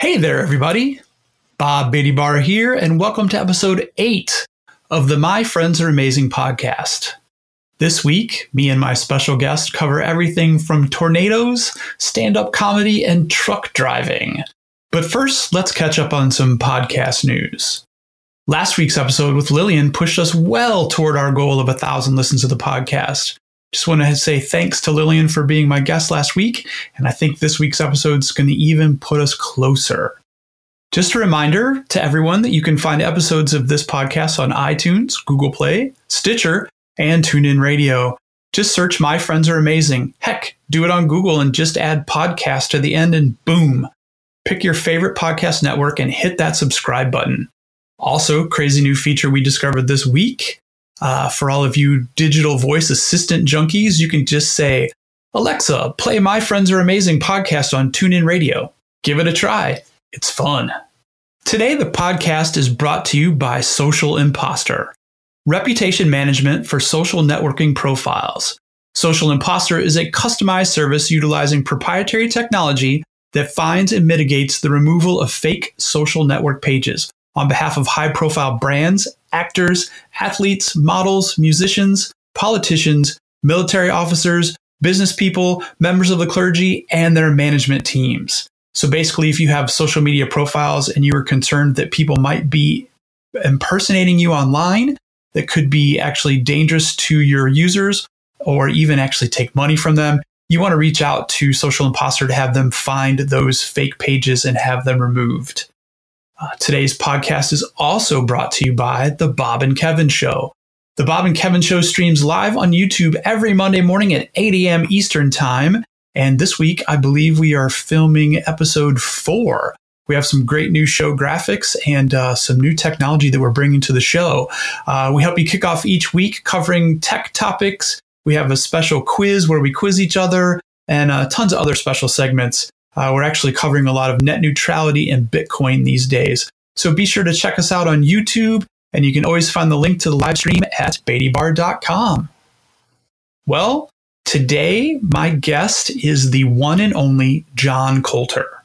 Hey there, everybody. Bob Beatty Bar here, and welcome to episode eight of the My Friends Are Amazing podcast. This week, me and my special guest cover everything from tornadoes, stand up comedy, and truck driving. But first, let's catch up on some podcast news. Last week's episode with Lillian pushed us well toward our goal of a thousand listens to the podcast. Just want to say thanks to Lillian for being my guest last week, and I think this week's episode is going to even put us closer. Just a reminder to everyone that you can find episodes of this podcast on iTunes, Google Play, Stitcher, and TuneIn Radio. Just search My Friends Are Amazing. Heck, do it on Google and just add podcast to the end, and boom. Pick your favorite podcast network and hit that subscribe button. Also, crazy new feature we discovered this week uh, for all of you digital voice assistant junkies, you can just say, Alexa, play My Friends Are Amazing podcast on TuneIn Radio. Give it a try. It's fun. Today, the podcast is brought to you by Social Imposter, reputation management for social networking profiles. Social Imposter is a customized service utilizing proprietary technology that finds and mitigates the removal of fake social network pages on behalf of high profile brands, actors, athletes, models, musicians, politicians, military officers, business people, members of the clergy, and their management teams. So basically, if you have social media profiles and you are concerned that people might be impersonating you online, that could be actually dangerous to your users or even actually take money from them, you want to reach out to Social Imposter to have them find those fake pages and have them removed. Uh, today's podcast is also brought to you by The Bob and Kevin Show. The Bob and Kevin Show streams live on YouTube every Monday morning at 8 a.m. Eastern Time. And this week, I believe we are filming episode four. We have some great new show graphics and uh, some new technology that we're bringing to the show. Uh, we help you kick off each week covering tech topics. We have a special quiz where we quiz each other and uh, tons of other special segments. Uh, we're actually covering a lot of net neutrality and Bitcoin these days. So be sure to check us out on YouTube, and you can always find the link to the live stream at beattybar.com. Well, today my guest is the one and only John Coulter.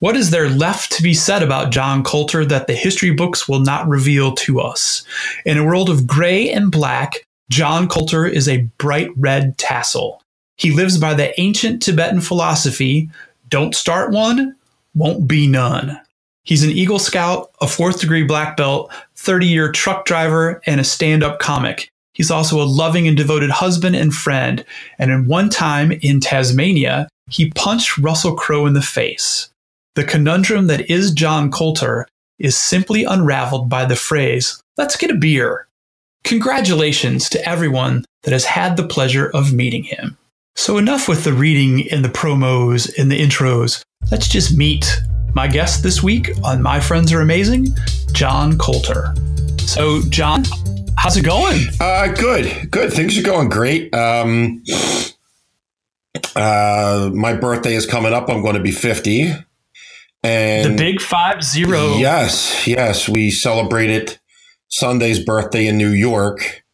What is there left to be said about John Coulter that the history books will not reveal to us? In a world of gray and black, John Coulter is a bright red tassel. He lives by the ancient Tibetan philosophy don't start one, won't be none. He's an Eagle Scout, a fourth degree black belt, 30 year truck driver, and a stand up comic. He's also a loving and devoted husband and friend. And in one time in Tasmania, he punched Russell Crowe in the face. The conundrum that is John Coulter is simply unraveled by the phrase, let's get a beer. Congratulations to everyone that has had the pleasure of meeting him. So, enough with the reading and the promos and the intros. Let's just meet my guest this week on My Friends Are Amazing, John Coulter. So, John, how's it going? Uh, good, good. Things are going great. Um, uh, my birthday is coming up. I'm going to be 50. And the big five zero. Yes, yes. We celebrated Sunday's birthday in New York.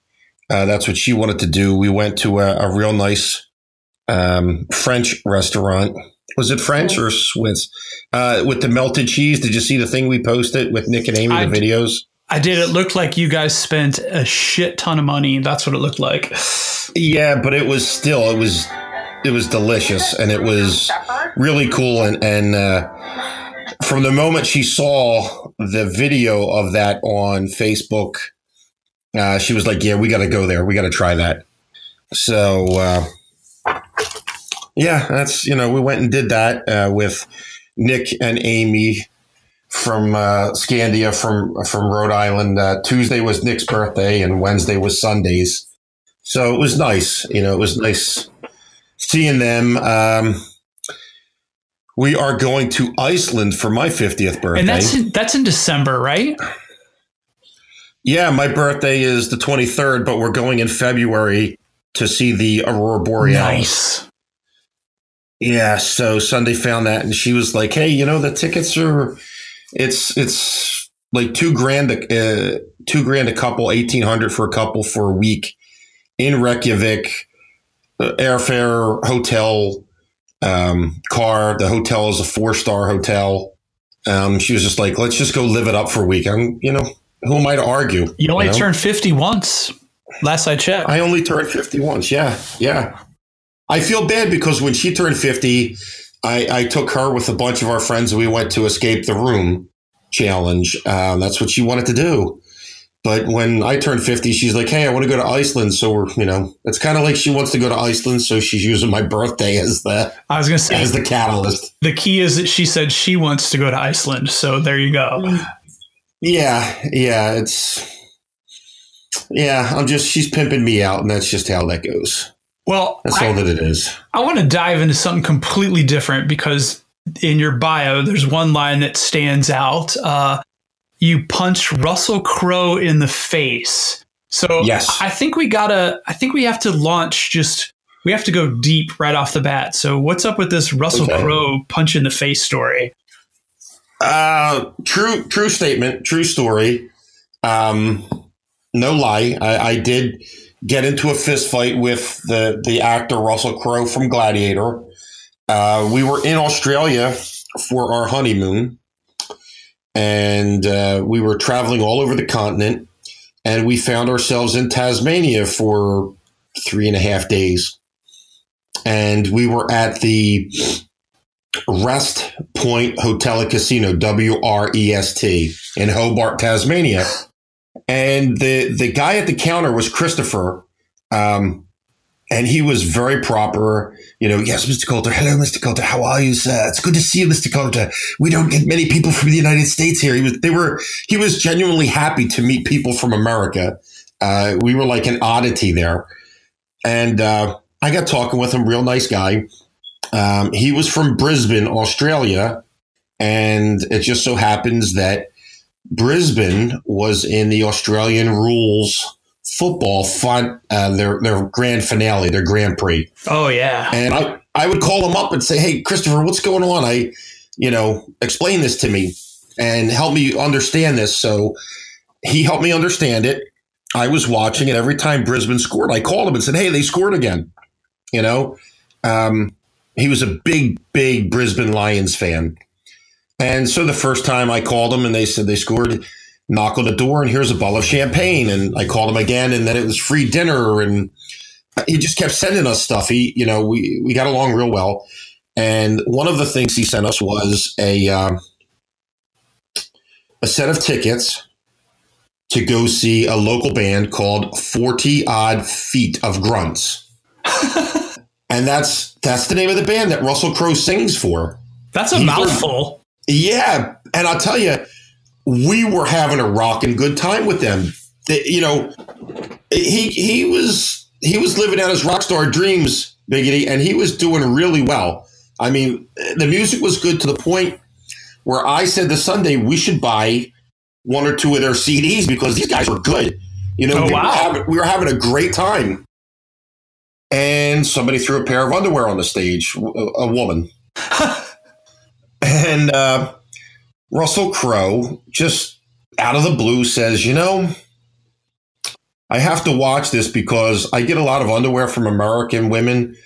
Uh, that's what she wanted to do. We went to a, a real nice um, French restaurant. Was it French or Swiss? Uh, with the melted cheese. Did you see the thing we posted with Nick and Amy, I, the videos? I did. It looked like you guys spent a shit ton of money. That's what it looked like. Yeah, but it was still, it was, it was delicious and it was really cool. And, and, uh, from the moment she saw the video of that on Facebook, uh, she was like, yeah, we got to go there. We got to try that. So, uh, yeah, that's you know we went and did that uh, with Nick and Amy from uh, Scandia from from Rhode Island. Uh, Tuesday was Nick's birthday, and Wednesday was Sundays. So it was nice. You know, it was nice seeing them. Um, we are going to Iceland for my 50th birthday. And that's in, that's in December, right? Yeah, my birthday is the 23rd, but we're going in February to see the aurora borealis. Nice. Yeah, so Sunday found that, and she was like, "Hey, you know, the tickets are, it's it's like two grand, uh, two grand a couple, eighteen hundred for a couple for a week in Reykjavik, uh, airfare, hotel, um, car. The hotel is a four star hotel. Um, she was just like, let's just go live it up for a week. I'm, you know, who am I to argue? You only know? turned 50 once. Last I checked. I only turned 50 once. Yeah. Yeah. I feel bad because when she turned 50, I, I took her with a bunch of our friends and we went to Escape the Room challenge. Um, that's what she wanted to do. But when I turned 50, she's like, hey, I want to go to Iceland. So we're, you know, it's kind of like she wants to go to Iceland. So she's using my birthday as the, I was going to say, as the catalyst. The key is that she said she wants to go to Iceland. So there you go. Yeah. Yeah. It's, yeah, I'm just, she's pimping me out. And that's just how that goes. Well, that's I, all that it is. I want to dive into something completely different because in your bio, there's one line that stands out. Uh, you punched Russell Crowe in the face. So yes. I think we gotta. I think we have to launch. Just we have to go deep right off the bat. So what's up with this Russell okay. Crowe punch in the face story? Uh, true, true statement, true story. Um, no lie, I, I did get into a fist fight with the the actor Russell Crowe from Gladiator. Uh, we were in Australia for our honeymoon, and uh, we were traveling all over the continent, and we found ourselves in Tasmania for three and a half days, and we were at the Wrest Point Hotel and Casino, W R E S T, in Hobart, Tasmania. And the the guy at the counter was Christopher, um, and he was very proper. You know, yes, Mr. Coulter. Hello, Mr. Coulter. How are you, sir? It's good to see you, Mr. Coulter. We don't get many people from the United States here. He was they were he was genuinely happy to meet people from America. Uh, we were like an oddity there, and uh, I got talking with him. Real nice guy. Um, he was from Brisbane, Australia, and it just so happens that Brisbane was in the Australian rules football fun uh, their their grand finale, their Grand Prix. Oh yeah. And I I would call him up and say, "Hey, Christopher, what's going on? I, you know, explain this to me and help me understand this." So he helped me understand it. I was watching it every time Brisbane scored. I called him and said, "Hey, they scored again." You know, um, he was a big, big Brisbane Lions fan. And so the first time I called them and they said they scored, knock on the door and here's a bottle of champagne. And I called him again and then it was free dinner. And he just kept sending us stuff. He, you know, we, we got along real well. And one of the things he sent us was a, uh, a set of tickets to go see a local band called 40 Odd Feet of Grunts. and that's that's the name of the band that Russell Crowe sings for. That's a he mouthful. Yeah, and I'll tell you, we were having a rocking good time with them. You know, he he was he was living out his rock star dreams, Biggity, and he was doing really well. I mean, the music was good to the point where I said to Sunday we should buy one or two of their CDs because these guys were good. You know, oh, we, wow. were having, we were having a great time. And somebody threw a pair of underwear on the stage, a, a woman. and uh, Russell Crowe just out of the blue says, you know, I have to watch this because I get a lot of underwear from American women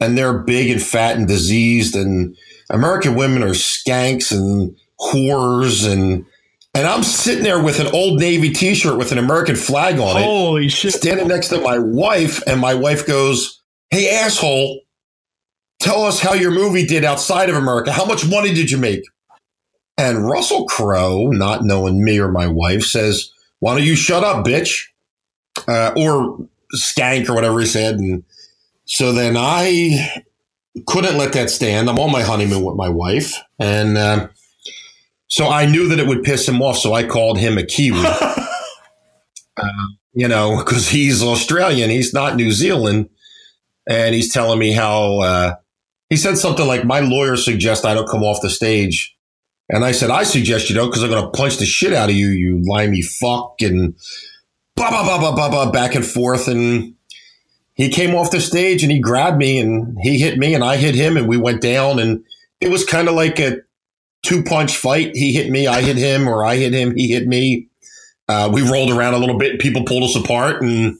and they're big and fat and diseased and American women are skanks and whores and and I'm sitting there with an old Navy t-shirt with an American flag on it. Holy shit. Standing next to my wife and my wife goes, "Hey asshole, tell us how your movie did outside of America. How much money did you make?" And Russell Crowe, not knowing me or my wife, says, Why don't you shut up, bitch? Uh, or skank or whatever he said. And so then I couldn't let that stand. I'm on my honeymoon with my wife. And uh, so I knew that it would piss him off. So I called him a Kiwi. uh, you know, because he's Australian, he's not New Zealand. And he's telling me how uh, he said something like, My lawyer suggests I don't come off the stage and I said, I suggest you don't because I'm going to punch the shit out of you, you limey fuck, and blah, blah, blah, blah, blah, blah, back and forth. And he came off the stage and he grabbed me and he hit me and I hit him and we went down. And it was kind of like a two punch fight. He hit me, I hit him, or I hit him, he hit me. Uh, we rolled around a little bit people pulled us apart. And,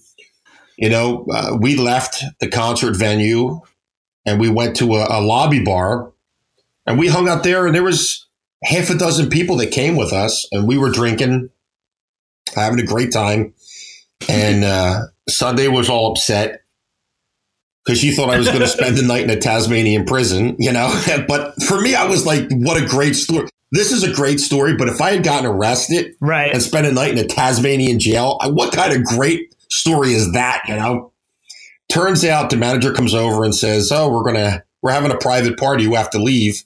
you know, uh, we left the concert venue and we went to a, a lobby bar and we hung out there and there was, half a dozen people that came with us, and we were drinking, having a great time. And uh, Sunday was all upset because she thought I was going to spend the night in a Tasmanian prison, you know. but for me, I was like, what a great story. This is a great story, but if I had gotten arrested right. and spent a night in a Tasmanian jail, what kind of great story is that, you know? Turns out the manager comes over and says, "Oh, we're going to we're having a private party. You have to leave."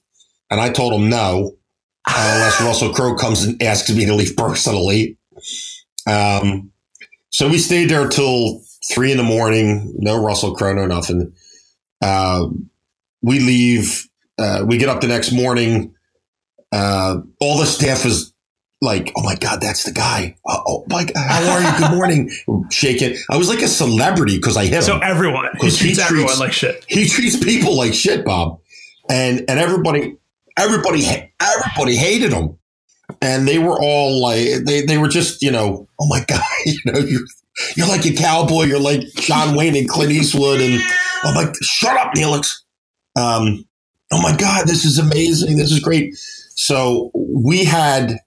And I told him no, uh, unless Russell Crowe comes and asks me to leave personally. Um, so we stayed there till three in the morning. No Russell Crowe, no nothing. Uh, we leave. Uh, we get up the next morning. Uh, all the staff is like, "Oh my god, that's the guy!" Uh, oh my god, how are you? Good morning. Shaking. I was like a celebrity because I hit so him. So everyone, he treats, he treats everyone like shit. He treats people like shit, Bob, and and everybody, everybody, everybody hated him, and they were all like, they they were just, you know, oh my god, you know, you you're like a cowboy. You're like John Wayne and Clint Eastwood. And I'm like, shut up, Neelix. Um, oh my God, this is amazing. This is great. So we had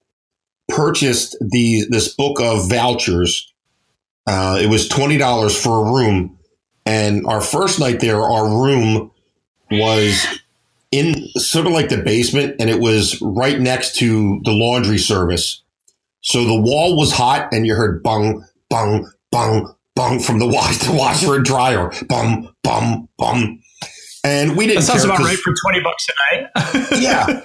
purchased the this book of vouchers. Uh, it was twenty dollars for a room, and our first night there, our room was in sort of like the basement, and it was right next to the laundry service. So the wall was hot, and you heard bung, bung, bung, bung from the wash, the washer and dryer, bum, bum, bum. And we didn't. That sounds about right for twenty bucks a night. yeah.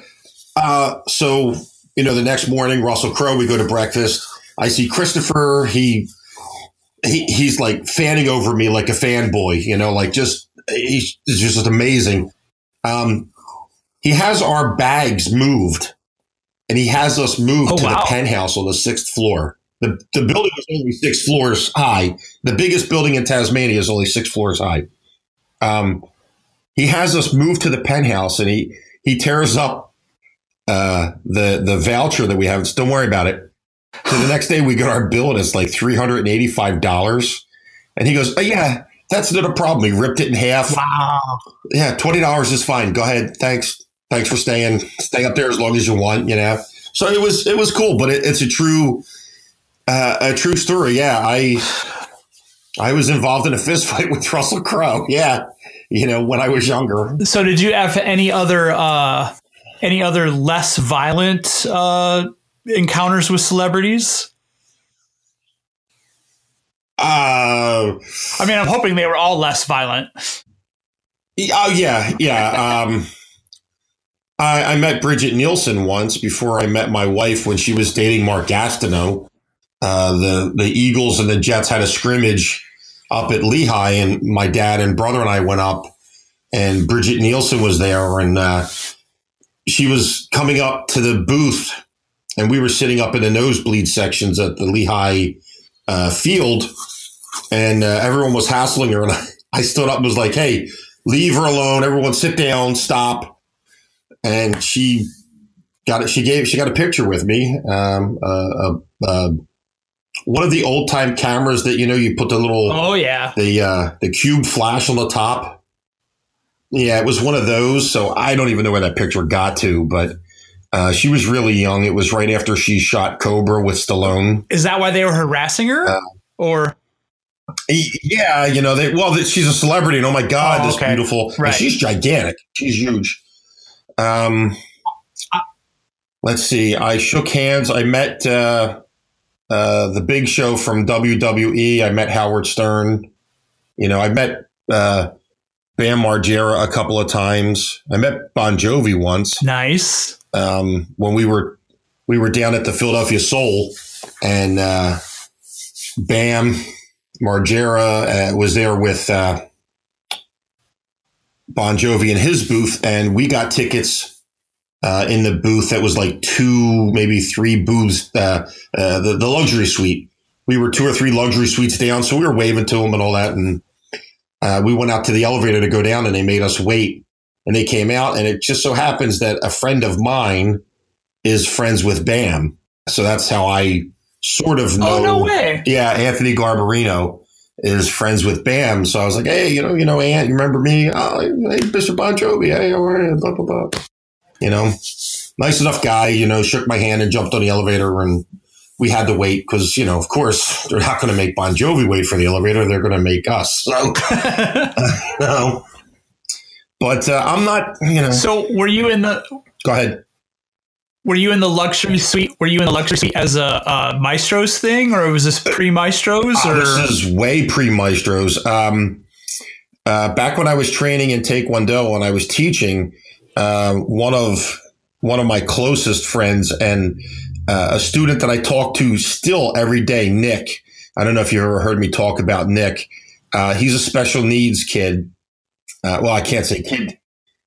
Uh, so you know, the next morning, Russell Crowe, we go to breakfast. I see Christopher. He he he's like fanning over me like a fanboy. You know, like just he's just amazing. Um, he has our bags moved, and he has us moved oh, to wow. the penthouse on the sixth floor. The, the building was only six floors high. The biggest building in Tasmania is only six floors high. Um, he has us move to the penthouse and he, he tears up uh, the, the voucher that we have. Just don't worry about it. So the next day we get our bill and it's like $385. And he goes, oh, yeah, that's not a problem. He ripped it in half. Wow. Yeah, $20 is fine. Go ahead. Thanks. Thanks for staying. Stay up there as long as you want, you know? So it was, it was cool, but it, it's a true, uh, a true story. Yeah, I I was involved in a fist fight with Russell Crowe. Yeah, you know when I was younger. So did you have any other uh, any other less violent uh, encounters with celebrities? Uh, I mean, I'm hoping they were all less violent. Oh yeah, yeah. Um, I, I met Brigitte Nielsen once before I met my wife when she was dating Mark Gastineau. Uh, the the Eagles and the Jets had a scrimmage up at Lehigh, and my dad and brother and I went up, and Brigitte Nielsen was there, and uh, she was coming up to the booth, and we were sitting up in the nosebleed sections at the Lehigh uh, field, and uh, everyone was hassling her, and I, I stood up and was like, "Hey, leave her alone! Everyone, sit down, stop." And she got it. She gave. She got a picture with me. Um, uh, uh, one of the old time cameras that you know you put the little oh yeah the uh, the cube flash on the top. Yeah, it was one of those. So I don't even know where that picture got to, but uh, she was really young. It was right after she shot Cobra with Stallone. Is that why they were harassing her, uh, or? Yeah, you know, they, well, she's a celebrity, and oh my god, oh, this okay. beautiful. Right. she's gigantic. She's huge. Um, let's see. I shook hands. I met. Uh, uh, the Big Show from WWE. I met Howard Stern. You know, I met uh, Bam Margera a couple of times. I met Bon Jovi once. Nice. Um, when we were we were down at the Philadelphia Soul, and uh, Bam Margera uh, was there with uh, Bon Jovi in his booth, and we got tickets uh, in the booth that was like two, maybe three booths, uh, uh, the, the luxury suite. We were two or three luxury suites down, so we were waving to them and all that. And uh, we went out to the elevator to go down, and they made us wait. And they came out, and it just so happens that a friend of mine is friends with Bam, so that's how I sort of know. Oh no way! Yeah, Anthony Garbarino is friends with Bam, so I was like, hey, you know, you know, Ant, you remember me? Oh, hey, Mr. Bon Jovi, hey, all right, blah blah blah you know. nice enough guy. You know, shook my hand and jumped on the elevator, and we had to wait because you know, of course, they're not going to make Bon Jovi wait for the elevator. They're going to make us. So, no. But uh, I'm not. You know. So were you in the? Go ahead. Were you in the luxury suite? Were you in the luxury suite as a, a Maestros thing, or was this pre Maestros? Uh, this is way pre Maestros. Um, uh, back when I was training in Taekwondo and I was teaching, uh, one of one of my closest friends and uh, a student that I talk to still every day, Nick. I don't know if you ever heard me talk about Nick. Uh, he's a special needs kid. Uh, well, I can't say kid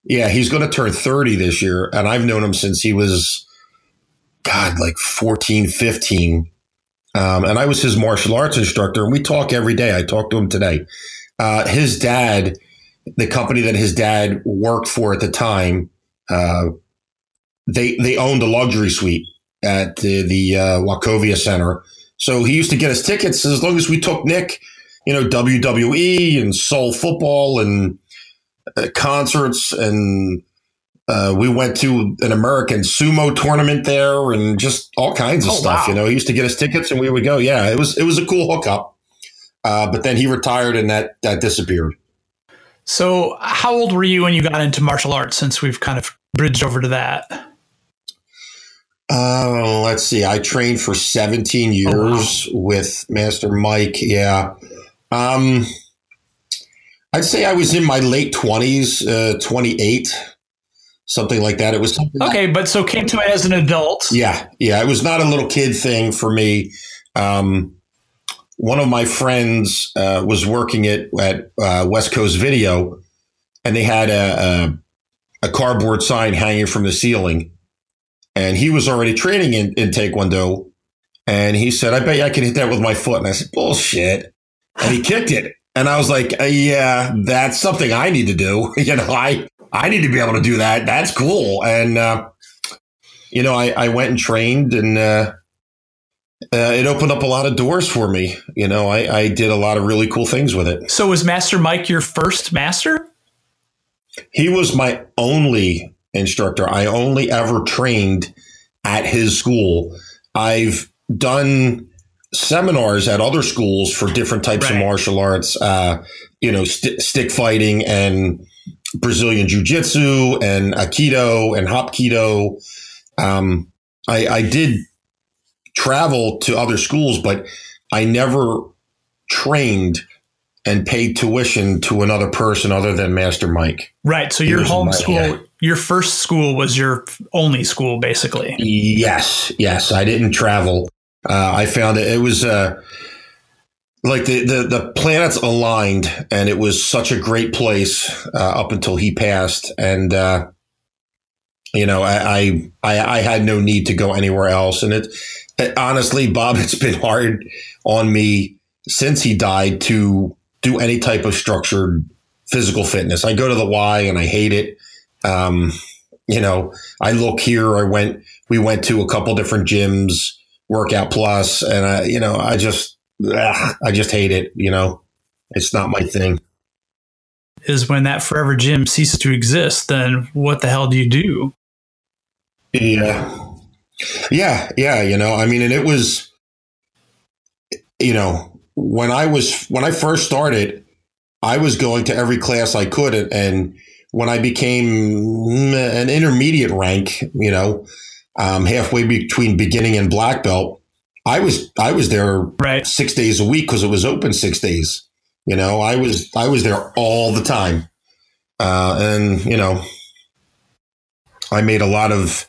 yeah, he's going to turn 30 this year. And I've known him since he was, God, like 14, 15. Um, and I was his martial arts instructor. And we talk every day. I talked to him today. Uh, his dad, the company that his dad worked for at the time, uh, they, they owned a luxury suite at the, the uh, Wachovia Center. So he used to get us tickets as long as we took Nick, you know, WWE and Soul Football and uh, concerts and uh, we went to an American sumo tournament there and just all kinds of oh, stuff. Wow. You know, he used to get us tickets and we would go. Yeah, it was it was a cool hookup. Uh, but then he retired and that that disappeared. So, how old were you when you got into martial arts? Since we've kind of bridged over to that. Uh, let's see. I trained for 17 years oh, wow. with Master Mike. Yeah. Um, I'd say I was in my late 20s, uh, 28, something like that. It was Okay, but so came to it as an adult. Yeah, yeah. It was not a little kid thing for me. Um, one of my friends uh, was working at, at uh, West Coast Video, and they had a, a, a, cardboard sign hanging from the ceiling. And he was already training in, in Taekwondo. And he said, I bet you I can hit that with my foot. And I said, bullshit. And he kicked it. And I was like, uh, yeah, that's something I need to do. you know, I, I need to be able to do that. That's cool. And, uh, you know, I, I went and trained and, uh, uh, it opened up a lot of doors for me. You know, I, I did a lot of really cool things with it. So was Master Mike your first master? He was my only instructor. I only ever trained at his school. I've done seminars at other schools for different types right. of martial arts, uh, you know, st- stick fighting and Brazilian jiu jitsu and Aikido and Hapkido. Um, I, I did travel to other schools, but I never trained and paid tuition to another person other than Master Mike. Right. So your home school, yeah. Your first school was your only school, basically. Yes. Yes. I didn't travel. Uh, I found it. It was uh, like the, the, the planets aligned, and it was such a great place uh, up until he passed. And uh, you know, I, I I had no need to go anywhere else. And it, it honestly, Bob, it's been hard on me since he died to do any type of structured physical fitness. I go to the Y and I hate it. Um, you know, I look here. I went. We went to a couple different gyms Workout Plus, and I, you know, I just, ugh, I just hate it. You know, it's not my thing. Is when that forever gym ceases to exist, then what the hell do you do? Yeah, yeah, yeah. You know, I mean, and it was, you know, when I was when I first started, I was going to every class I could, and when I became an intermediate rank, you know, um, halfway between beginning and black belt, I was I was there right. six days a week because it was open six days. You know, I was I was there all the time, uh, and you know, I made a lot of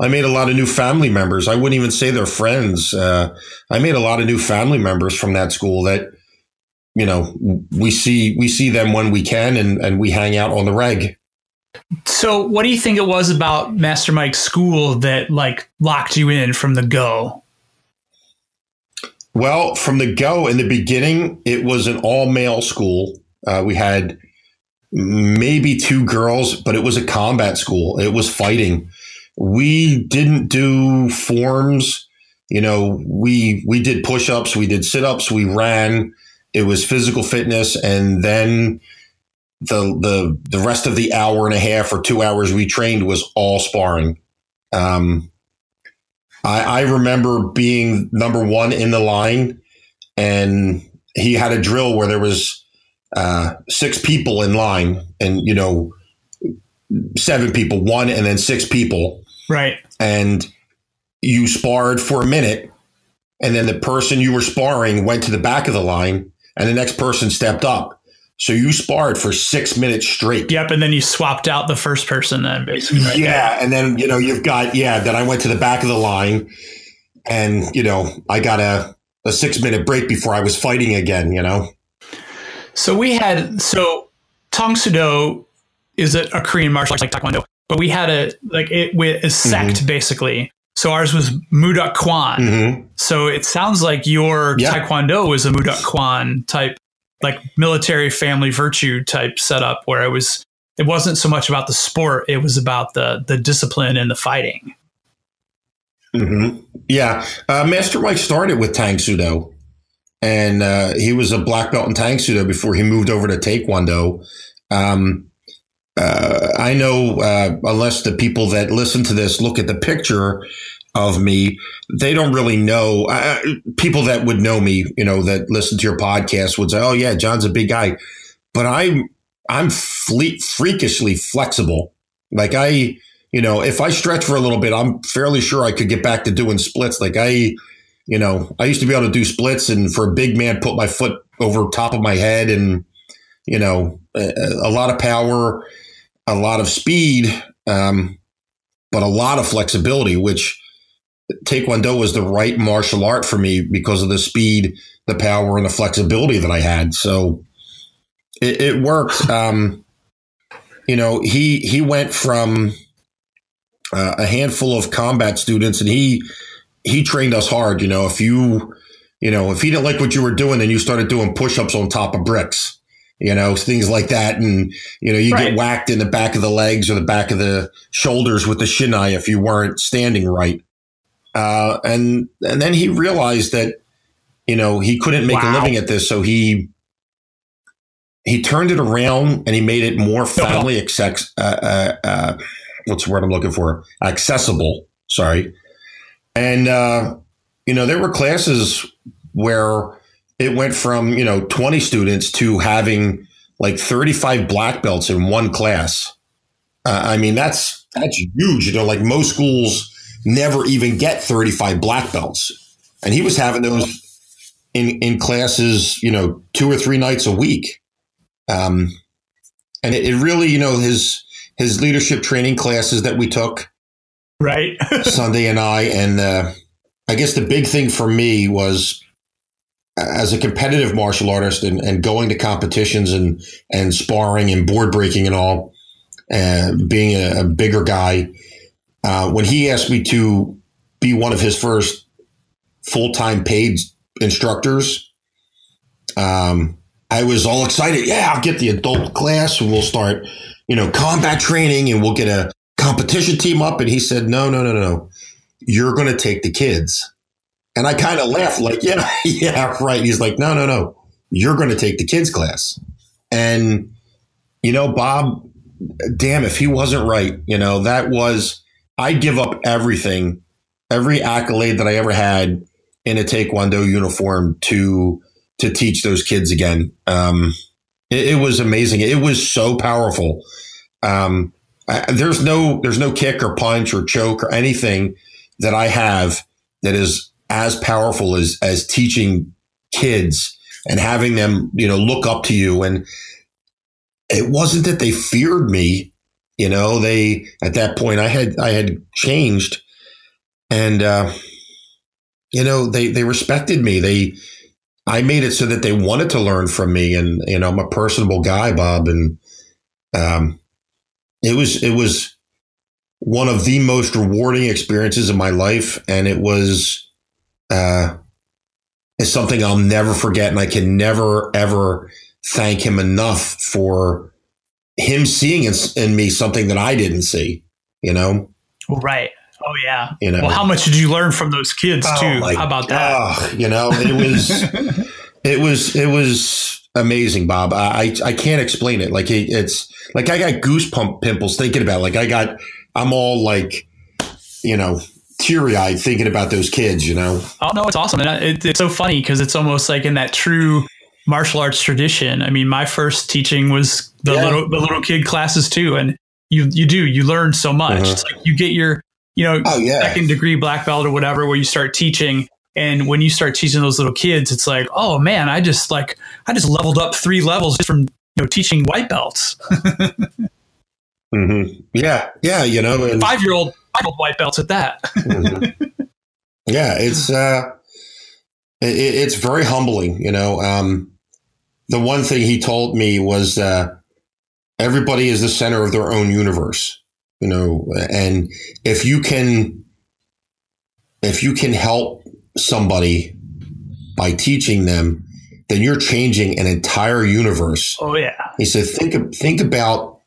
I made a lot of new family members. I wouldn't even say they're friends. Uh, I made a lot of new family members from that school that you know we see we see them when we can and and we hang out on the reg. So, what do you think it was about Master Mike's school that like locked you in from the go? Well, from the go in the beginning, it was an all male school. Uh, we had maybe two girls, but it was a combat school. It was fighting. We didn't do forms. You know, we we did push ups, we did sit ups, we ran. It was physical fitness, and then the the the rest of the hour and a half or two hours we trained was all sparring. Um, I, I remember being number one in the line, and he had a drill where there was uh, six people in line, and you know, seven people, one, and then six people, Right. and you sparred for a minute, and then the person you were sparring went to the back of the line, and the next person stepped up. So you sparred for six minutes straight. Yep. And then you swapped out the first person then basically. right? Yeah, and then you know you've got yeah. Then I went to the back of the line, and you know I got a a six minute break before I was fighting again. You know. So we had so Tang Soo Do is a, a Korean martial arts like Taekwondo, but we had a like it with a sect Mm-hmm. basically. So ours was Moo Duk Kwan. hmm So it sounds like your Yeah. Taekwondo was a Moo Duk Kwan type, like military family virtue type setup, where it was it wasn't so much about the sport; it was about the the discipline and the fighting. hmm Yeah, uh, Master Mike started with Tang Soo Do, and uh, he was a black belt in Tang Soo Do before he moved over to Taekwondo. Um, uh, I know, uh, unless the people that listen to this look at the picture of me, they don't really know. Uh, people that would know me, you know, that listen to your podcast would say, "Oh yeah, John's a big guy," but I'm I'm fle- freakishly flexible. Like I, you know, if I stretch for a little bit, I'm fairly sure I could get back to doing splits. Like I, you know, I used to be able to do splits, and for a big man, put my foot over top of my head, and you know, a, a lot of power, a lot of speed, um, but a lot of flexibility, which Taekwondo was the right martial art for me because of the speed, the power, and the flexibility that I had. So it, it worked. Um, you know, he he went from uh, a handful of combat students, and he he trained us hard. You know, if you you know if he didn't like what you were doing, then you started doing push-ups on top of bricks. You know, things like that, and you know, you Right. get whacked in the back of the legs or the back of the shoulders with the shinai if you weren't standing right. Uh, and and then he realized that you know he couldn't make Wow. a living at this, so he he turned it around and he made it more family access, uh, uh, uh, what's the word I'm looking for? Accessible. Sorry. And, uh, you know, there were classes where it went from, you know, 20 students to having like 35 black belts in one class. Uh, I mean, that's, that's huge. You know, like most schools never even get 35 black belts. And he was having those in, in classes, you know, two or three nights a week. Um, and it, it really, you know, his, his leadership training classes that we took, Right. Sunday and I. And uh, I guess the big thing for me was as a competitive martial artist and, and going to competitions and, and sparring and board breaking and all, and being a, a bigger guy. Uh, when he asked me to be one of his first full time paid instructors, um, I was all excited. Yeah, I'll get the adult class and we'll start, you know, combat training and we'll get a competition team up. And he said, no, no, no, no, no. You're going to take the kids. And I kind of laughed, like, yeah, yeah, right. He's like, no, no, no. You're going to take the kids class. And, you know, Bob, damn, if he wasn't right, you know, that was, I'd give up everything, every accolade that I ever had in a Taekwondo uniform to, to teach those kids again. Um, it, it was amazing. It was so powerful. Um, I, there's no there's no kick or punch or choke or anything that I have that is as powerful as as teaching kids and having them you know look up to you. And it wasn't that they feared me you know they at that point I had I had changed. And uh, you know they they respected me. They I made it so that they wanted to learn from me. And you know I'm a personable guy Bob and um it was it was one of the most rewarding experiences of my life. And it was uh it's something I'll never forget and I can never ever thank him enough for him seeing in, in me something that I didn't see you know right. Oh yeah. you know Well, how much did you learn from those kids Oh, too? How about that? You know, it was, it was, it was amazing, Bob. I, I can't explain it. Like it, it's like I got goosebump pimples thinking about. It. Like I got, I'm all like, you know, teary eyed thinking about those kids, you know? Oh, no, it's awesome. And it, it's so funny because it's almost like in that true martial arts tradition. I mean, my first teaching was the yeah. little the little kid classes too, and you you do you learn so much. Uh-huh. It's like you get your you know oh, yeah. second degree black belt or whatever where you start teaching. And when you start teaching those little kids, it's like, oh man, I just like I just leveled up three levels just from you know teaching white belts. mm-hmm. Yeah, yeah, you know, five year old white belts at that. mm-hmm. Yeah, it's uh, it, it's very humbling. You know, um, the one thing he told me was uh, everybody is the center of their own universe, you know, and if you can, if you can help somebody by teaching them, then you're changing an entire universe. Oh yeah. He said, think think about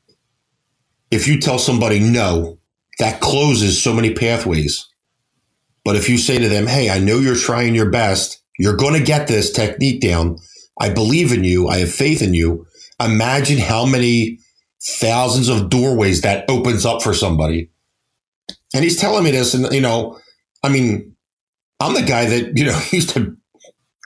if you tell somebody no, that closes so many pathways. But if you say to them, "Hey, I know you're trying your best. You're going to get this technique down. I believe in you. I have faith in you. Imagine how many thousands of doorways that opens up for somebody. And he's telling me this, and you know, I mean, I'm the guy that you know used to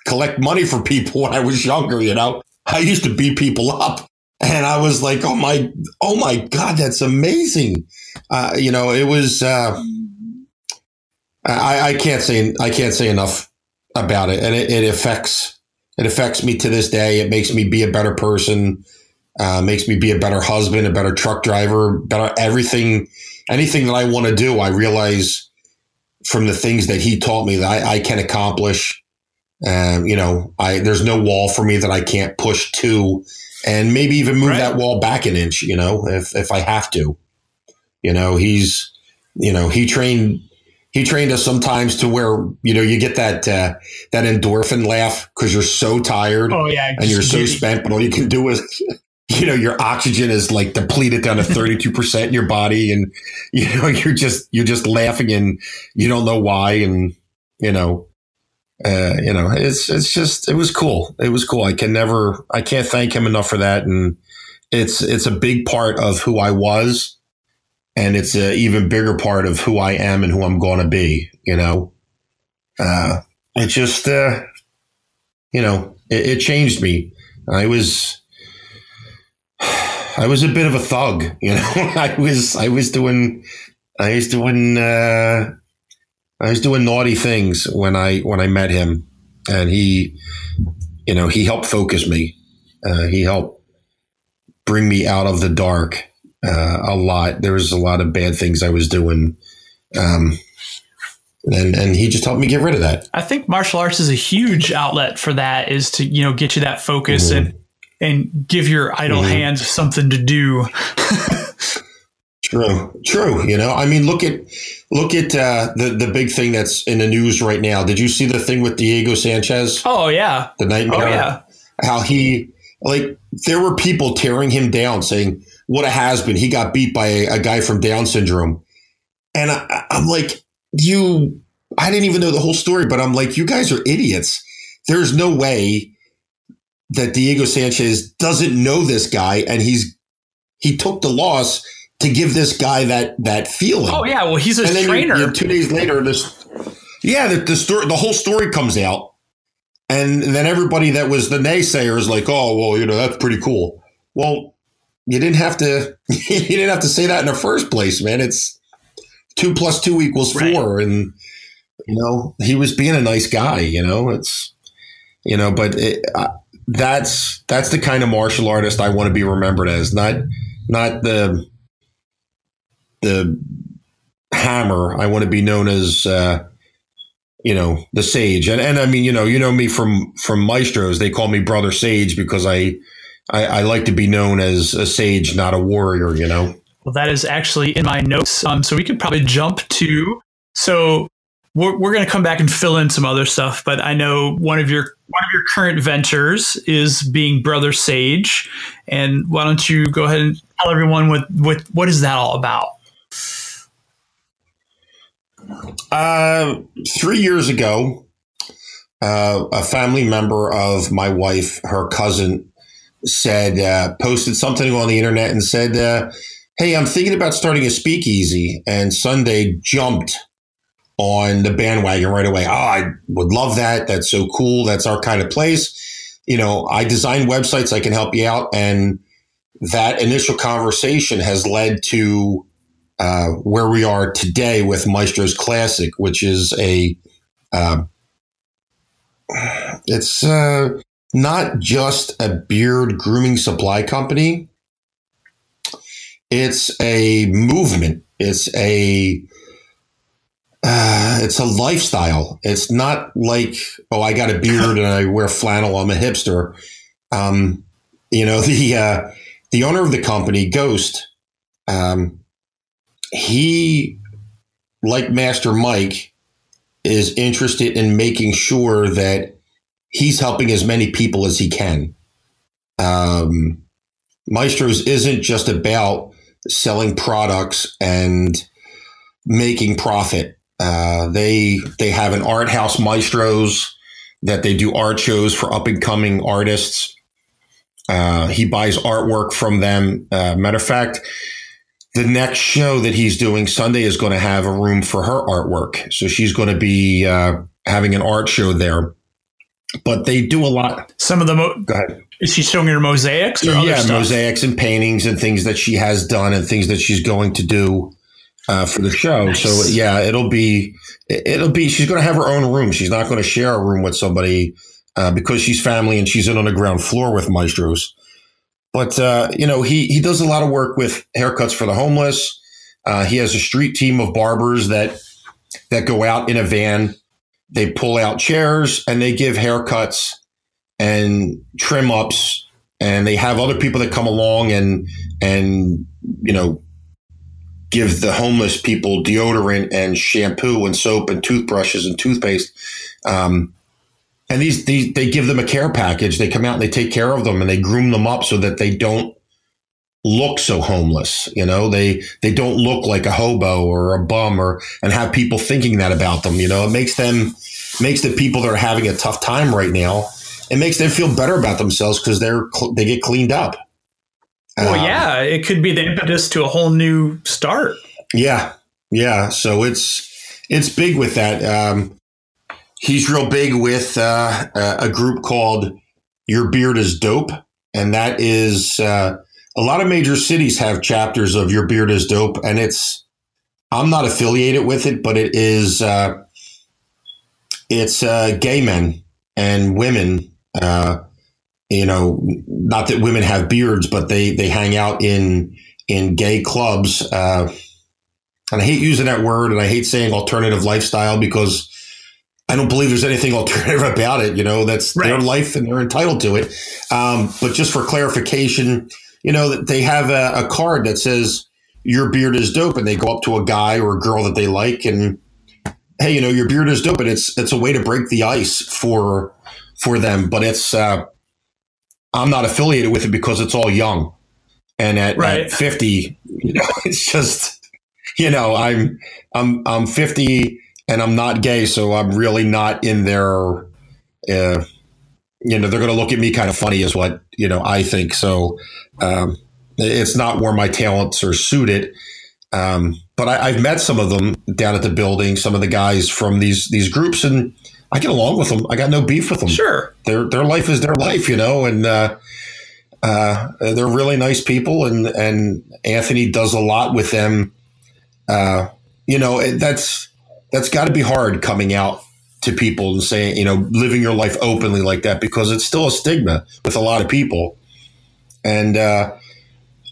collect money for people when I was younger. You know, I used to beat people up, and I was like, oh my, oh my god, that's amazing. Uh, you know, it was. Uh, I, I can't say I can't say enough about it, and it, it affects it affects me to this day. It makes me be a better person, uh, makes me be a better husband, a better truck driver, better everything, anything that I want to do. I realize from the things that he taught me that I, I can accomplish. Um, you know, I there's no wall for me that I can't push to, and maybe even move right. that wall back an inch. You know, if if I have to. You know, he's you know he trained he trained us sometimes to where you know you get that uh, that endorphin laugh because you're so tired. Oh yeah, and you're so spent, but all you can do is you know your oxygen is like depleted down to 32 percent in your body, and you know you're just you're just laughing and you don't know why, and you know. Uh, you know, it's it's just it was cool. It was cool. I can never I can't thank him enough for that, and it's it's a big part of who I was and it's an even bigger part of who I am and who I'm going to be. You know, uh, it just, uh, you know, it, it, changed me. I was, I was a bit of a thug. You know, I was, I was doing, I was doing, uh, I was doing naughty things when I when I met him, and he, you know, he helped focus me. Uh, he helped bring me out of the dark uh, a lot. There was a lot of bad things I was doing. Um, and, and he just helped me get rid of that. I think martial arts is a huge outlet for that is to, you know, get you that focus mm-hmm. and, and give your idle mm-hmm. hands something to do. True, true. You know, I mean, look at look at uh, the the big thing that's in the news right now. Did you see the thing with Diego Sanchez? Oh yeah, the nightmare. Oh, yeah. How he like there were people tearing him down, saying what a has been. He got beat by a, a guy from Down syndrome. And I, I'm like, you, I didn't even know the whole story, but I'm like, you guys are idiots. There's no way that Diego Sanchez doesn't know this guy and he's, he took the loss to give this guy that, that feeling. Oh yeah. Well, he's a trainer. You, you, two days later, this, yeah, the, the story, the whole story comes out. And then everybody that was the naysayer is like, oh, well, you know, that's pretty cool. Well, you didn't have to you didn't have to say that in the first place, man. It's two plus two equals four, right. and you know he was being a nice guy. You know, it's you know, but it, uh, that's that's the kind of martial artist I want to be remembered as, not not the the hammer. I want to be known as. Uh, you know the sage and, and i mean you know you know me from from maestros they call me brother sage because i I, I, like to be known as a sage, not a warrior, you know? Well, that is actually in my notes. Um, so we could probably jump to. So we're, we're going to come back and fill in some other stuff, but I know one of your one of your current ventures is being Brother Sage, and why don't you go ahead and tell everyone what what what is that all about? Uh, three years ago, uh, a family member of my wife, her cousin, said uh, posted something on the internet and said, uh, hey, I'm thinking about starting a speakeasy, and Sunday jumped on the bandwagon right away. Oh, I would love that. That's so cool. That's our kind of place. You know, I design websites. I can help you out, and that initial conversation has led to uh, where we are today with Maestro's Classic, which is a uh, it's uh, not just a beard grooming supply company. It's a movement. It's a uh, it's a lifestyle. It's not like oh, I got a beard and I wear flannel. I'm a hipster. Um, you know the uh, the owner of the company, Ghost. Um, he, like Master Mike, is interested in making sure that he's helping as many people as he can. Um, Maestros isn't just about selling products and making profit. Uh, they they have an art house Maestros that they do art shows for up and coming artists. Uh, he buys artwork from them. Uh, matter of fact, the next show that he's doing Sunday is going to have a room for her artwork. So she's going to be uh, having an art show there. But they do a lot. Some of the mo- go ahead. Is she showing her mosaics? yeah, mosaics and paintings and things that she has done and things that she's going to do uh, for the show. Nice. So yeah, it'll be it'll be. She's going to have her own room. She's not going to share a room with somebody uh, because she's family and she's in on the ground floor with maestros. But uh, you know, he he does a lot of work with haircuts for the homeless. Uh, he has a street team of barbers that that go out in a van. They pull out chairs and they give haircuts and trim ups, and they have other people that come along and and you know give the homeless people deodorant and shampoo and soap and toothbrushes and toothpaste. Um, and these, these they give them a care package. They come out and they take care of them and they groom them up so that they don't look so homeless. You know, they they don't look like a hobo or a bum or and have people thinking that about them. You know, it makes them makes the people that are having a tough time right now. It makes them feel better about themselves because they're they get cleaned up. Well, um, yeah, it could be the impetus to a whole new start. Yeah, yeah. So it's it's big with that. Um, he's real big with uh, a group called Your Beard is Dope. And that is uh, a lot of major cities have chapters of Your Beard is Dope. And it's, I'm not affiliated with it, but it is, uh, it's uh, gay men and women. Uh, you know, not that women have beards, but they they hang out in in gay clubs. Uh, and I hate using that word, and I hate saying alternative lifestyle because I don't believe there's anything alternative about it. You know, that's right. their life and they're entitled to it. Um, but just for clarification, you know, they have a, a, card that says your beard is dope, and they go up to a guy or a girl that they like, and hey, you know, your beard is dope, and it's it's a way to break the ice for for them. But it's uh, I'm not affiliated with it because it's all young, and at, right. at 50, you know, it's just you know, I'm I'm I'm 50 and I'm not gay, so I'm really not in their. Uh, you know, they're going to look at me kind of funny, is what you know I think. So um, it's not where my talents are suited. Um, but I, have met some of them down at the building, some of the guys from these these groups, and I get along with them. I got no beef with them. Sure, their their life is their life, you know, and uh, uh, they're really nice people, and and Anthony does a lot with them. Uh, you know, that's that's got to be hard coming out to people and saying, you know, living your life openly like that because it's still a stigma with a lot of people. And uh,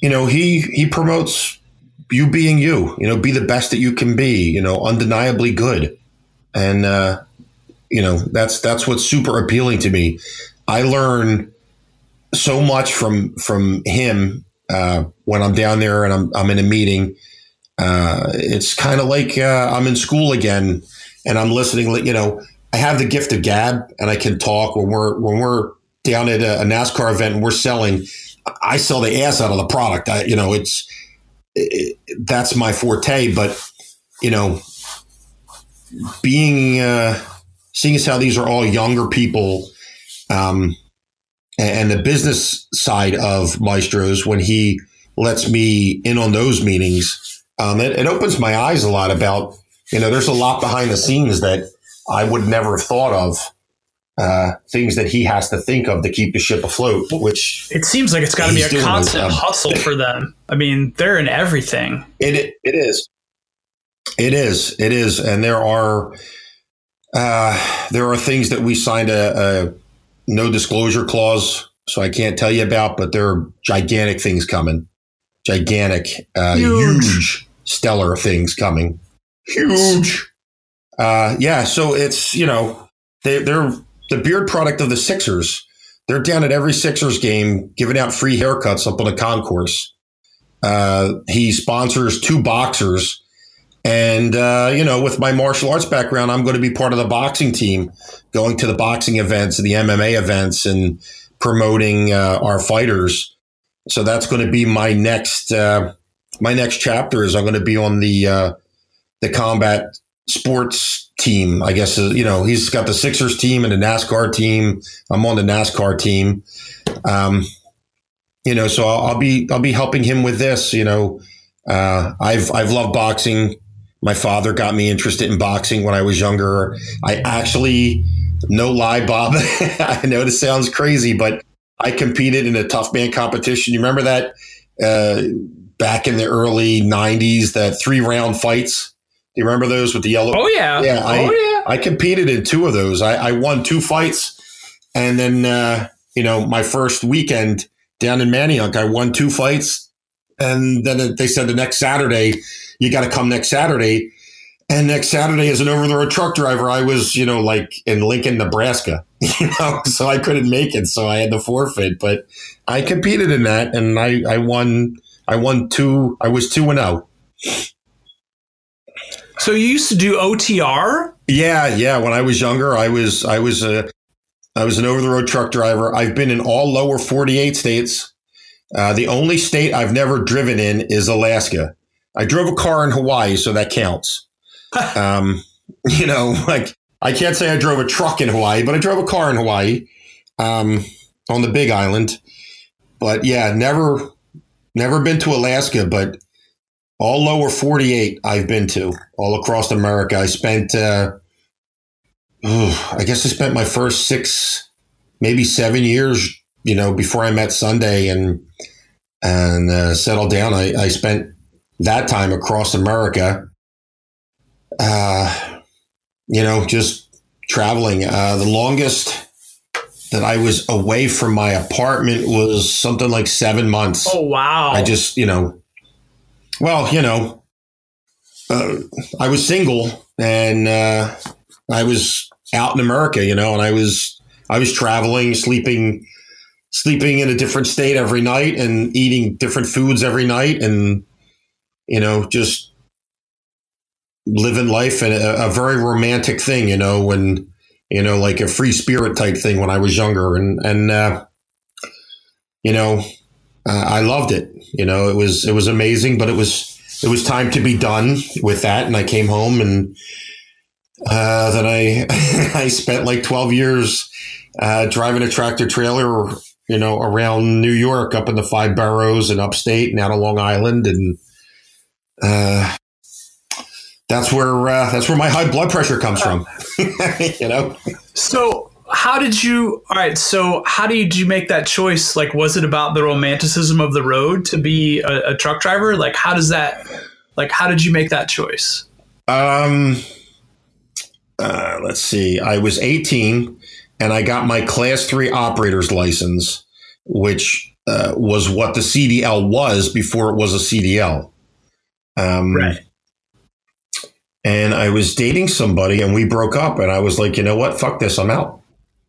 you know, he he promotes you being you. You know, be the best that you can be. You know, undeniably good, and uh, you know that's that's what's super appealing to me. I learn so much from from him uh, when I'm down there and I'm I'm in a meeting uh, it's kind of like uh, I'm in school again and I'm listening. You know, I have the gift of gab and I can talk when we're when we're down at a, NASCAR event and we're selling. I sell the ass out of the product. I, you know, it's it, that's my forte. But you know, being uh, seeing as how these are all younger people, um, and the business side of Maestros when he lets me in on those meetings. Um, it, it opens my eyes a lot about, you know, there's a lot behind the scenes that I would never have thought of. Uh, things that he has to think of to keep the ship afloat, which it seems like it's got to be a constant um, hustle for them. I mean, they're in everything. It it is. It is. It is, and there are uh, there are things that we signed a, a no disclosure clause, so I can't tell you about, but there are gigantic things coming, gigantic, uh, huge. huge, stellar things coming, huge. Uh, yeah, so it's you know they, they're the beard product of the Sixers. They're down at every Sixers game giving out free haircuts up on the concourse. Uh, he sponsors two boxers. And, uh, you know, with my martial arts background, I'm going to be part of the boxing team, going to the boxing events and the MMA events and promoting uh, our fighters. So that's going to be my next uh, my next chapter. Is I'm going to be on the uh, the combat sports team. I guess you know he's got the Sixers team and the NASCAR team. I'm on the NASCAR team. Um, you know, so I'll, I'll, be I'll be helping him with this. You know, uh, I've I've loved boxing. My father got me interested in boxing when I was younger. I actually, no lie, Bob. I know this sounds crazy, but I competed in a tough man competition. You remember that uh, back in the early '90s? That three round fights you remember those with the yellow? Oh yeah, yeah. I, oh yeah. I competed in two of those. I, I won two fights, and then uh, you know my first weekend down in Manayunk, I won two fights, and then they said the next Saturday you got to come next Saturday. And next Saturday, as an over the road truck driver, I was, you know, like in Lincoln, Nebraska, you know, so I couldn't make it. So I had to forfeit. But I competed in that and I, I won, I won two, I was 2 and 0. So you used to do OTR? Yeah, yeah. When I was younger, I was I was a I was an over the road truck driver. I've been in all lower forty eight states. Uh, the only state I've never driven in is Alaska. I drove a car in Hawaii, so that counts. um, you know, like I can't say I drove a truck in Hawaii, but I drove a car in Hawaii um, on the Big Island. But yeah, never never been to Alaska, but all lower 48 I've been to all across America. I spent, uh, I guess I spent my first six, maybe seven years, you know, before I met Sunday and, and uh, settled down. I, I spent that time across America, uh, you know, just traveling. Uh, the longest that I was away from my apartment was something like seven months. Oh, wow. I just, you know, well, you know, uh, I was single and uh, I was out in America, you know, and I was I was traveling, sleeping sleeping in a different state every night and eating different foods every night and you know, just living life and a, a very romantic thing, you know, when you know, like a free spirit type thing when I was younger. And and uh, you know, uh, I loved it. You know, it was it was amazing, but it was it was time to be done with that, and I came home and uh, then I I spent like twelve years uh, driving a tractor trailer, you know, around New York, up in the five boroughs and upstate, and out of Long Island, and uh, that's where uh, that's where my high blood pressure comes from. you know. So how did you all right so how did you make that choice like was it about the romanticism of the road to be a, a, truck driver like how does that like how did you make that choice um uh, let's see i was 18 and i got my class 3 operator's license which uh, was what the cdl was before it was a cdl um, right and I was dating somebody and we broke up and I was like, you know what? Fuck this. I'm out.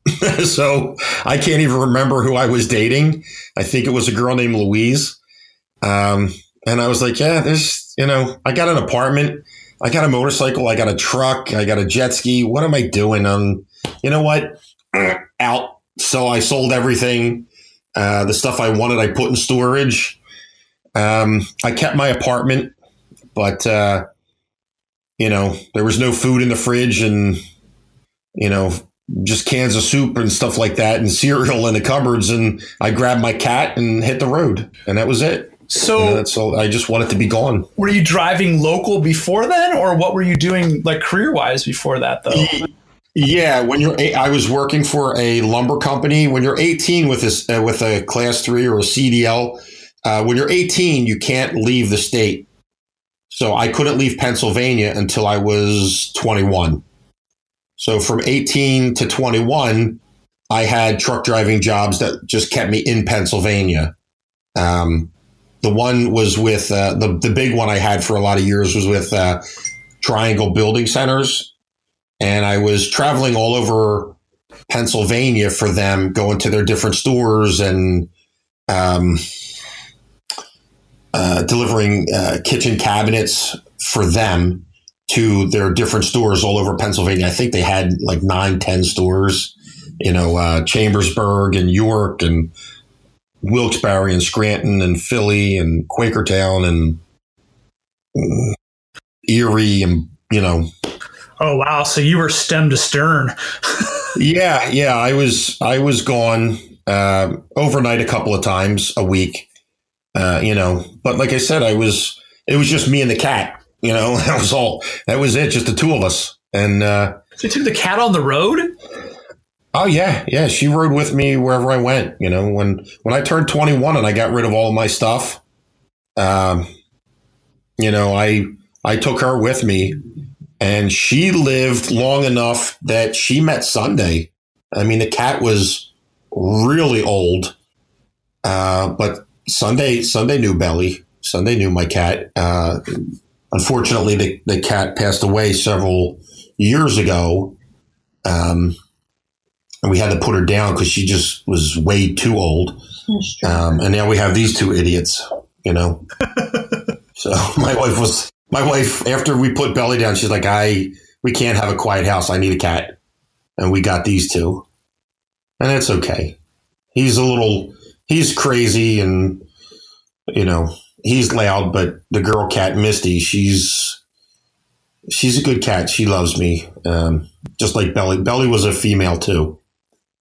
so I can't even remember who I was dating. I think it was a girl named Louise. Um, and I was like, yeah, there's, you know, I got an apartment, I got a motorcycle, I got a truck, I got a jet ski. What am I doing? Um, you know what? Out. So I sold everything. Uh, the stuff I wanted, I put in storage. Um, I kept my apartment, but, uh, you know, there was no food in the fridge and, you know, just cans of soup and stuff like that and cereal in the cupboards. And I grabbed my cat and hit the road. And that was it. So, you know, that's all, I just wanted to be gone. Were you driving local before then, or what were you doing like career wise before that, though? Yeah, when you're, I was working for a lumber company. When you're 18 with this, uh, with a class three or a CDL, uh, when you're 18, you can't leave the state. So I couldn't leave Pennsylvania until I was 21. So from 18 to 21, I had truck driving jobs that just kept me in Pennsylvania. Um, the one was with uh, the the big one I had for a lot of years was with uh, Triangle Building Centers, and I was traveling all over Pennsylvania for them, going to their different stores and um, uh, delivering uh, kitchen cabinets for them to their different stores all over Pennsylvania. I think they had like nine, ten stores, you know, uh, Chambersburg and York and Wilkes-Barre and Scranton and Philly and Quakertown and Erie and you know. Oh wow! So you were stem to stern. yeah, yeah. I was I was gone uh, overnight a couple of times a week. Uh, you know, but like I said, I was it was just me and the cat. You know, that was all. That was it. Just the two of us. And uh, so you took the cat on the road. Oh yeah, yeah. She rode with me wherever I went. You know, when when I turned 21 and I got rid of all of my stuff, um, you know, I I took her with me, and she lived long enough that she met Sunday. I mean, the cat was really old, uh, but Sunday Sunday knew Belly. Sunday knew my cat. Uh, unfortunately, the the cat passed away several years ago. Um, and we had to put her down because she just was way too old. Um, and now we have these two idiots, you know. so my wife was my wife after we put Belly down. She's like, I we can't have a quiet house. I need a cat, and we got these two, and it's okay. He's a little he's crazy and you know he's loud, but the girl cat Misty, she's she's a good cat. She loves me, um, just like Belly. Belly was a female too.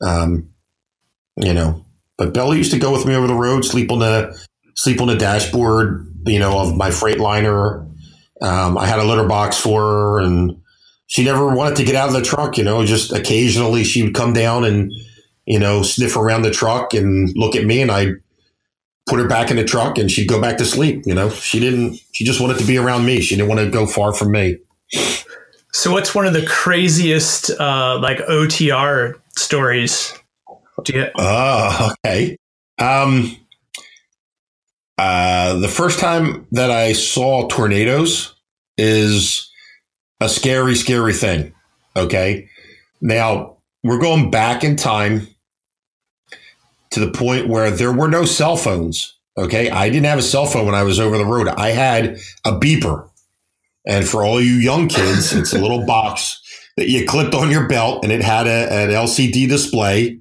Um, you know, but Belly used to go with me over the road, sleep on the sleep on the dashboard, you know, of my Freightliner. Um, I had a litter box for her, and she never wanted to get out of the truck. You know, just occasionally she would come down and you know sniff around the truck and look at me, and I put her back in the truck, and she'd go back to sleep. You know, she didn't. She just wanted to be around me. She didn't want to go far from me. So, what's one of the craziest uh, like OTR stories? Do you? Oh, okay. Um, uh, the first time that I saw tornadoes is a scary, scary thing. Okay. Now we're going back in time to the point where there were no cell phones. Okay. I didn't have a cell phone when I was over the road. I had a beeper. And for all you young kids, it's a little box that you clipped on your belt and it had a, an LCD display.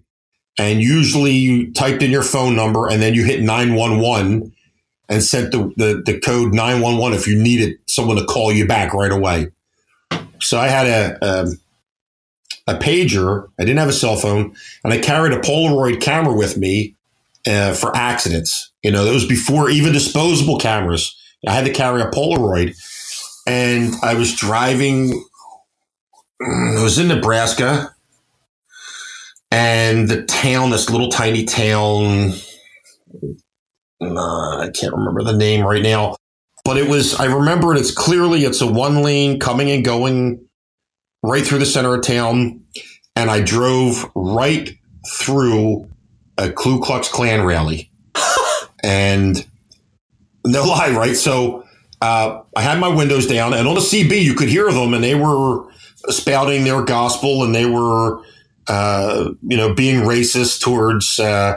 And usually you typed in your phone number and then you hit 911 and sent the, the, the code 911 if you needed someone to call you back right away. So I had a, a, a pager. I didn't have a cell phone and I carried a Polaroid camera with me uh, for accidents. You know, that was before even disposable cameras. I had to carry a Polaroid and I was driving. It was in Nebraska, and the town, this little tiny town. Uh, I can't remember the name right now, but it was. I remember it. It's clearly it's a one lane coming and going right through the center of town, and I drove right through a Ku Klux Klan rally, and no lie, right? So uh, I had my windows down, and on the CB, you could hear them, and they were spouting their gospel, and they were, uh, you know, being racist towards uh,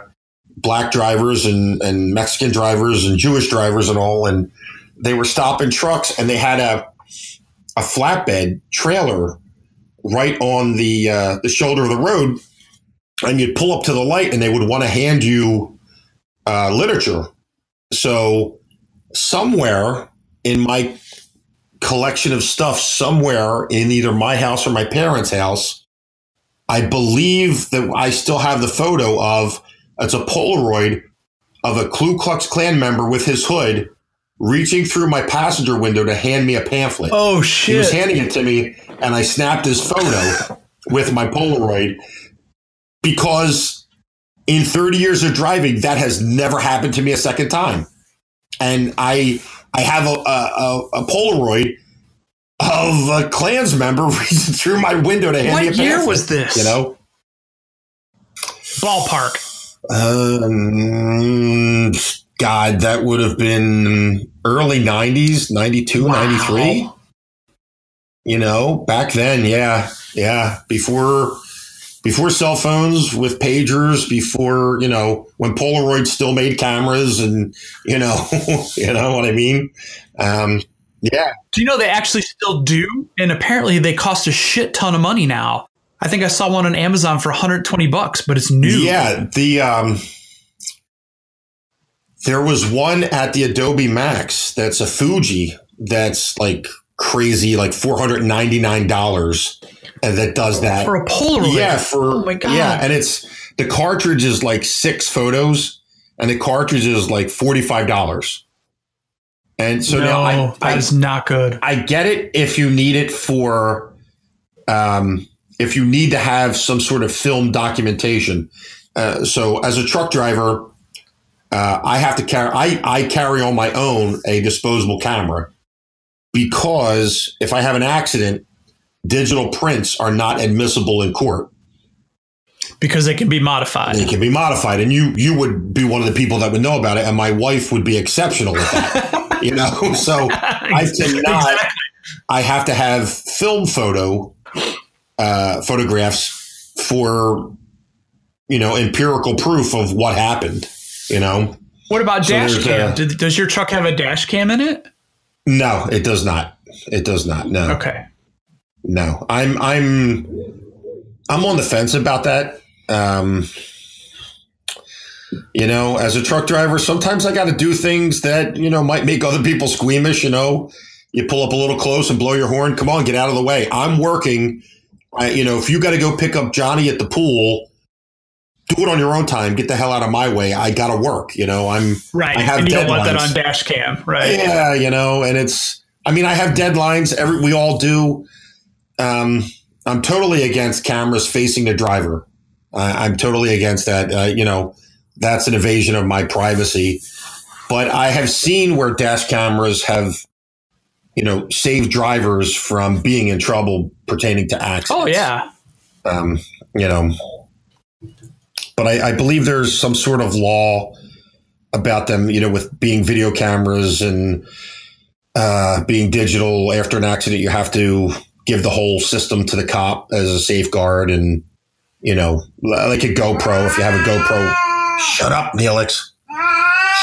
black drivers and, and Mexican drivers and Jewish drivers and all, and they were stopping trucks, and they had a a flatbed trailer right on the uh, the shoulder of the road, and you'd pull up to the light, and they would want to hand you uh, literature. So somewhere in my collection of stuff somewhere in either my house or my parents' house. I believe that I still have the photo of it's a Polaroid of a Ku Klux Klan member with his hood reaching through my passenger window to hand me a pamphlet. Oh shit! He was handing it to me, and I snapped his photo with my Polaroid because in 30 years of driving, that has never happened to me a second time. And I I have a, a, a, Polaroid of a Klans member reaching through my window to hand me a pamphlet. What year was this? You know, Ballpark. um, God, that would have been early 90s, 92, Wow. 93. You know, back then, yeah, yeah, before before cell phones with pagers, before you know when Polaroid still made cameras, and you know, you know what I mean. Um, yeah, Do you know they actually still do? And apparently they cost a shit ton of money now. I think I saw one on Amazon for 120 bucks, but it's new. yeah. The um, there was one at the Adobe Max that's a Fuji that's like crazy, like four hundred ninety nine dollars, and that does that. For a Polaroid. Yeah, for Oh my God. yeah, and it's the cartridge is like six photos, and the cartridge is like forty five dollars. And so no, now I, that I is not good. I get it if you need it for, um, if you need to have some sort of film documentation. Uh, so as a truck driver, uh, I have to carry. I I carry on my own a disposable camera because if I have an accident, digital prints are not admissible in court. Because they can be modified. They can be modified, and you you would be one of the people that would know about it, and my wife would be exceptional at that. you know, so I cannot. I have to have film photo uh, photographs for you know empirical proof of what happened. You know, What about So dash cam? a- Did, does your truck have a dash cam in it? no, it does not. It does not. No, Okay. no. I'm I'm I'm on the fence about that. Um, you know, as a truck driver, sometimes I got to do things that you know might make other people squeamish. You know, you pull up a little close and blow your horn. Come on, get out of the way. I'm working. I, you know, if you got to go pick up Johnny at the pool, do it on your own time. Get the hell out of my way. I got to work. You know, I'm Right. I have and you don't want that deadlines. on dash cam, right? yeah, you know, and it's. I mean, I have deadlines. Every we all do. Um, I'm totally against cameras facing the driver. I I'm totally against that. Uh, you know, that's an invasion of my privacy. But I have seen where dash cameras have, you know, saved drivers from being in trouble pertaining to accidents. Oh, yeah. Um, you know, but I, I believe there's some sort of law about them, you know, with being video cameras and uh, being digital. After an accident, you have to give the whole system to the cop as a safeguard, and you know, like a GoPro. If you have a GoPro, shut up, Neelix.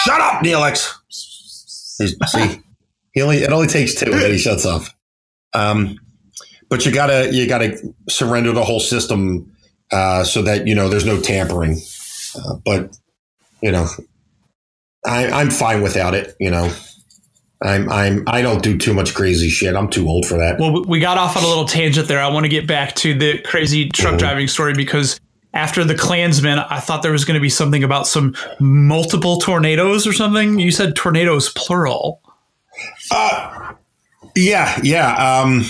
Shut up, Neelix. See, he only it only takes two, and he shuts up. Um, but you gotta you gotta surrender the whole system uh, so that you know there's no tampering. Uh, but you know, I, I'm fine without it. You know, I'm I'm I don't do too much crazy shit. I'm too old for that. Well, we got off on a little tangent there. I want to get back to the crazy truck Mhm. driving story because after the Klansman, I thought there was going to be something about some multiple tornadoes or something. You said tornadoes plural. Uh, yeah, yeah. Um,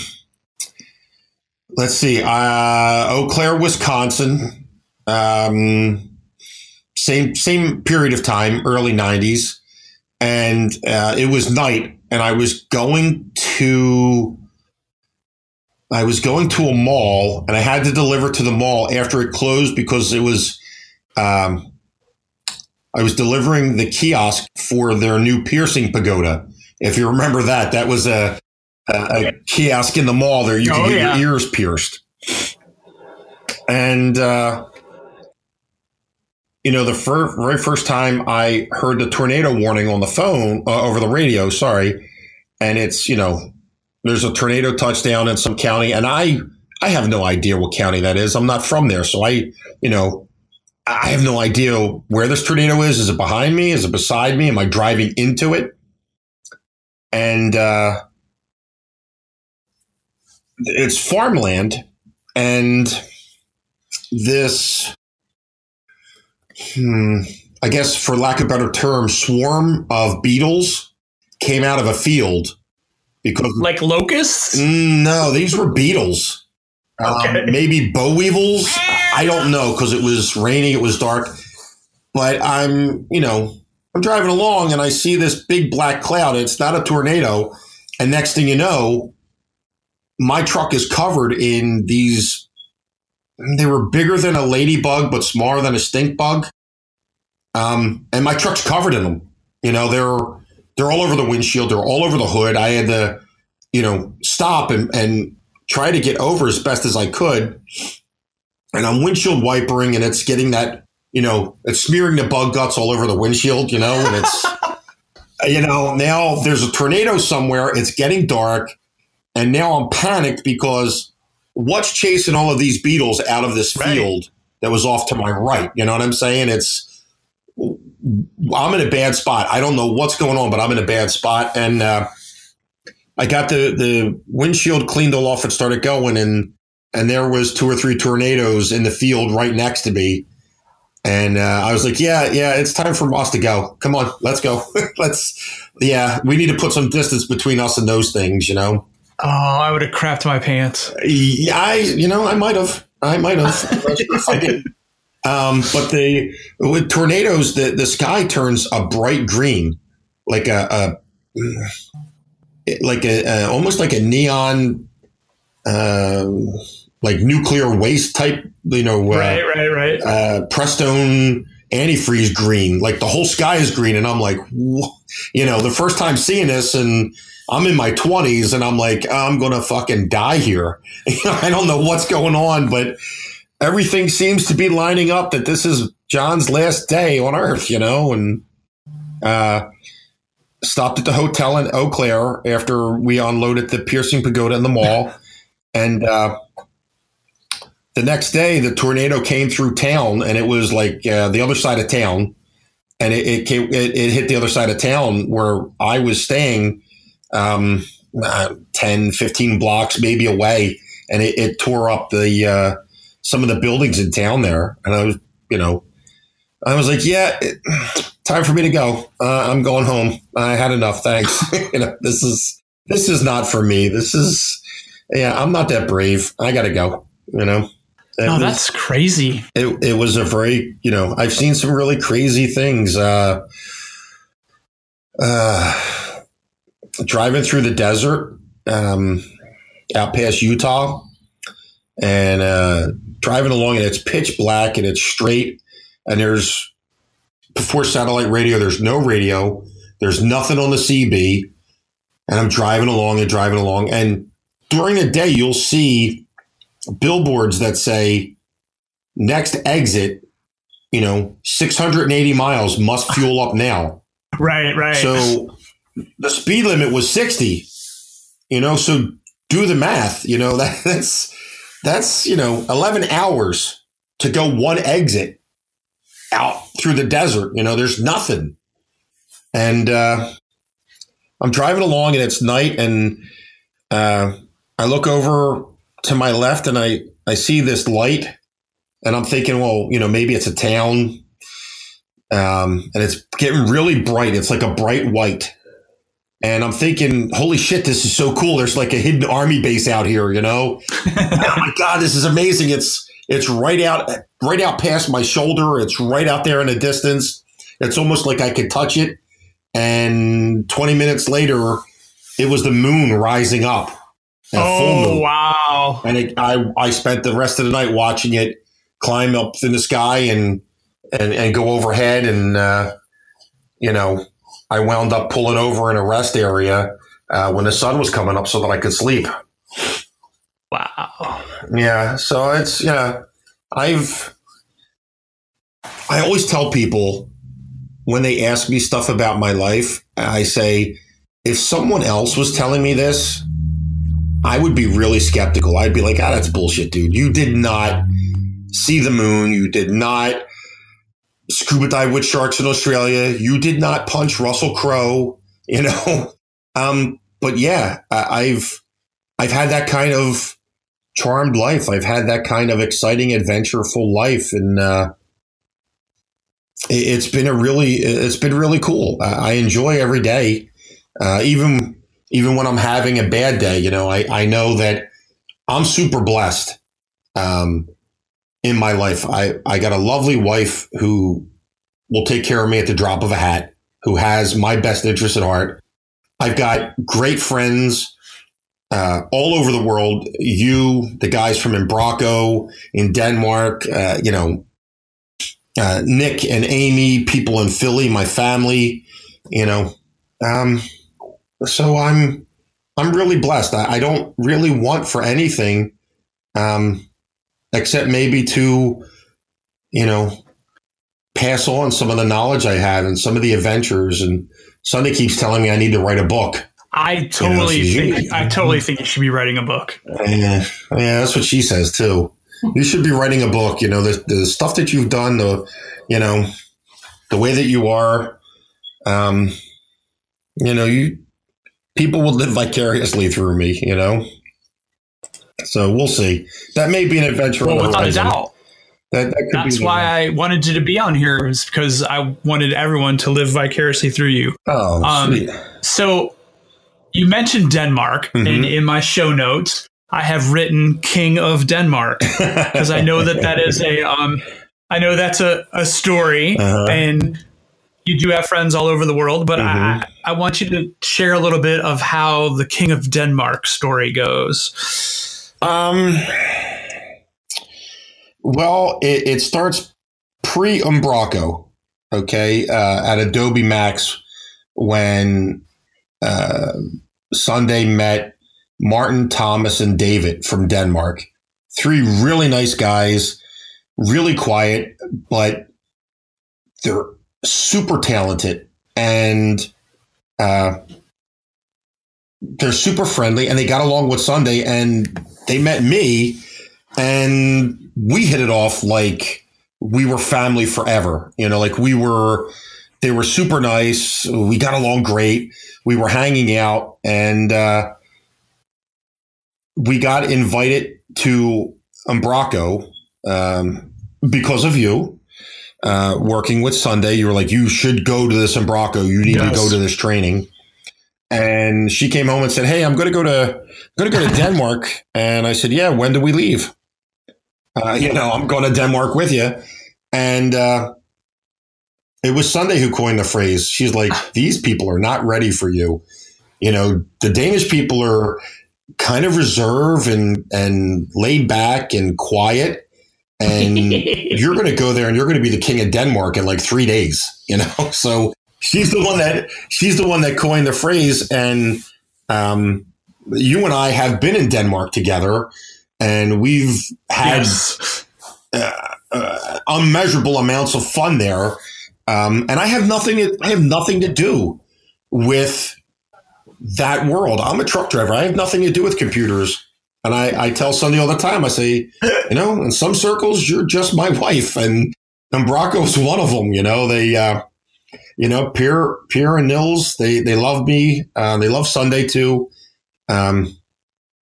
let's see. Uh, Eau Claire, Wisconsin. Um, same same period of time, early '90s, and uh, it was night, and I was going to. I was going to a mall, and I had to deliver to the mall after it closed because it was. Um, I was delivering the kiosk for their new piercing pagoda. If you remember that, that was a, a, a kiosk in the mall there. You Oh, get yeah. your ears pierced. And, uh, you know, the fir- very first time I heard the tornado warning on the phone, uh, over the radio, sorry, and it's, you know, there's a tornado touchdown in some county, and I, I have no idea what county that is. I'm not from there. So I, you know, I have no idea where this tornado is. Is it behind me? Is it beside me? Am I driving into it? And uh, it's farmland, and this. Hmm, I guess for lack of a better term, swarm of beetles came out of a field because like locusts. Mm, no, these were beetles. Um, okay. Um, maybe boll weevils. I don't know because it was raining, it was dark. But I'm, you know, I'm driving along and I see this big black cloud. It's not a tornado. And next thing you know, my truck is covered in these. They were bigger than a ladybug, but smaller than a stink bug. Um, and my truck's covered in them. You know, they're they're all over the windshield. They're all over the hood. I had to, you know, stop and and try to get over as best as I could. And I'm windshield wipering, and it's getting that, you know, it's smearing the bug guts all over the windshield. You know, and it's, you know, now there's a tornado somewhere. It's getting dark, and now I'm panicked because what's chasing all of these beetles out of this field right. that was off to my right? You know what I'm saying? It's I'm in a bad spot. I don't know what's going on, but I'm in a bad spot. And uh, I got the the windshield cleaned all off and started going, and and there was two or three tornadoes in the field right next to me. And uh, I was like, yeah, yeah, it's time for us to go. Come on, let's go. let's, yeah, we need to put some distance between us and those things, you know? Oh, I would have crapped my pants. Yeah, I, you know, I might have. I might have. I did. Um, but the with tornadoes, the, the sky turns a bright green, like a, a like a, a, almost like a neon, uh, like nuclear waste type. You know, uh, right, right, right. Uh, Prestone antifreeze green. Like the whole sky is green, and I'm like, you know, the first time seeing this, and I'm in my 20s, and I'm like, I'm gonna fucking die here. I don't know what's going on, but everything seems to be lining up that this is John's last day on Earth, you know, and uh, stopped at the hotel in Eau Claire after we unloaded the piercing pagoda in the mall, and uh, the next day the tornado came through town, and it was like uh, the other side of town, and it it, came, it it, hit the other side of town where I was staying. Um, uh, 10, 15 blocks maybe away, and it, it tore up the uh, some of the buildings in town there, and I was, you know, I was like, yeah, it, time for me to go. Uh, I'm going home. I had enough. Thanks. you know, this is this is not for me. This is, yeah, I'm not that brave. I got to go. You know. It oh, was, that's crazy. It, it was a very, you know, I've seen some really crazy things. Uh, uh, driving through the desert um, out past Utah, and uh, driving along and it's pitch black and it's straight and there's before satellite radio there's no radio there's nothing on the cb and i'm driving along and driving along and during the day you'll see billboards that say next exit you know 680 miles must fuel up now. Right right. So the speed limit was 60 you know so do the math you know that, that's that's, you know, 11 hours to go one exit out through the desert. You know, there's nothing. And uh, I'm driving along and it's night and uh, I look over to my left and I, I see this light and I'm thinking, well, you know, maybe it's a town. Um, and it's getting really bright. It's like a bright white. And I'm thinking, holy shit, this is so cool. There's like a hidden army base out here, you know? oh my God, this is amazing. It's it's right out right out past my shoulder. It's right out there in the distance. It's almost like I could touch it. And 20 minutes later, it was the moon rising up. Oh wow. And it, I I spent the rest of the night watching it climb up in the sky and and, and go overhead and uh, you know I wound up pulling over in a rest area uh, when the sun was coming up so that I could sleep. Wow. Yeah. So it's, yeah, I've, I always tell people when they ask me stuff about my life, I say, if someone else was telling me this, I would be really skeptical. I'd be like, ah, that's bullshit, dude. You did not see the moon. You did not scuba dive with sharks in Australia. You did not punch Russell Crowe, you know. Um, but yeah, I've I've had that kind of charmed life. I've had that kind of exciting, adventureful life, and uh, it's been a really it's been really cool. I enjoy every day, uh, even even when I'm having a bad day. You know, I I know that I'm super blessed um, in my life. I I got a lovely wife who will take care of me at the drop of a hat, who has my best interest at heart. I've got great friends uh, all over the world. You, the guys from Umbraco in Denmark, uh, you know, uh, Nick and Amy, people in Philly, my family, you know. Um, so I'm I'm really blessed. I, I don't really want for anything, um, except maybe to, you know, pass on some of the knowledge I had and some of the adventures. And Sunday keeps telling me I need to write a book. I totally you know, think I totally think you should be writing a book. Yeah, yeah, that's what she says too you should be writing a book. You know, the, the stuff that you've done, the, you know, the way that you are, um, you know, you, people will live vicariously through me, you know? So we'll see. That may be an adventure. Well, without a doubt. That, that That's why I wanted you to be on here, is because I wanted everyone to live vicariously through you. Oh, um, sweet. So you mentioned Denmark, mm-hmm. and in my show notes, I have written King of Denmark because I know that that is a um, I know that's a, a story uh-huh. and you do have friends all over the world, but mm-hmm. I, I want you to share a little bit of how the King of Denmark story goes. Um, well, it, it starts pre Umbraco, okay, uh, at Adobe Max when uh, Sunday met Martin, Thomas, and David from Denmark. Three really nice guys, really quiet, but they're super talented and uh, they're super friendly and they got along with Sunday and they met me and we hit it off like we were family forever. You know, like we were, they were super nice. We got along great. We were hanging out and, uh, we got invited to Umbraco um, because of you. Uh, working with Sunday, you were like, you should go to this Umbraco. You need yes. to go to this training. And she came home and said, "Hey, I'm going to go to I'm going to go to Denmark." And I said, "Yeah, when do we leave?" Uh, you know, I'm going to Denmark with you. And uh, it was Sunday who coined the phrase. She's like, "These people are not ready for you." You know, the Danish people are kind of reserved and and laid back and quiet and you're going to go there and you're going to be the king of Denmark in like 3 days you know so she's the one that she's the one that coined the phrase and um, you and I have been in Denmark together and we've had yes. uh, uh, unmeasurable amounts of fun there um, and I have nothing to, I have nothing to do with that world. I'm a truck driver. I have nothing to do with computers. And I, I tell Sunday all the time, I say, you know, in some circles, you're just my wife. And, Umbraco's one of them, you know, they, uh, you know, Pierre, Pierre and Niels, they, they love me. Uh, they love Sunday too. Um,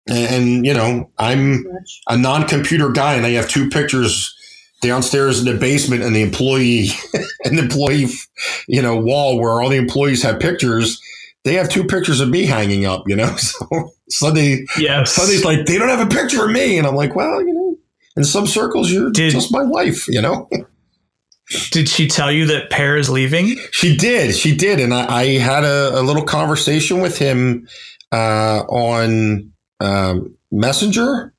and, and, you know, I'm a non-computer guy and I have two pictures downstairs in the basement and the employee and the employee, you know, wall where all the employees have pictures they have two pictures of me hanging up, you know. So Sunday, yes. Sunday's like they don't have a picture of me, and I'm like, well, you know, in some circles, you're did, just my wife, you know. did she tell you that Per is leaving? She did. She did, and I, I had a, a, little conversation with him uh, on um, Messenger.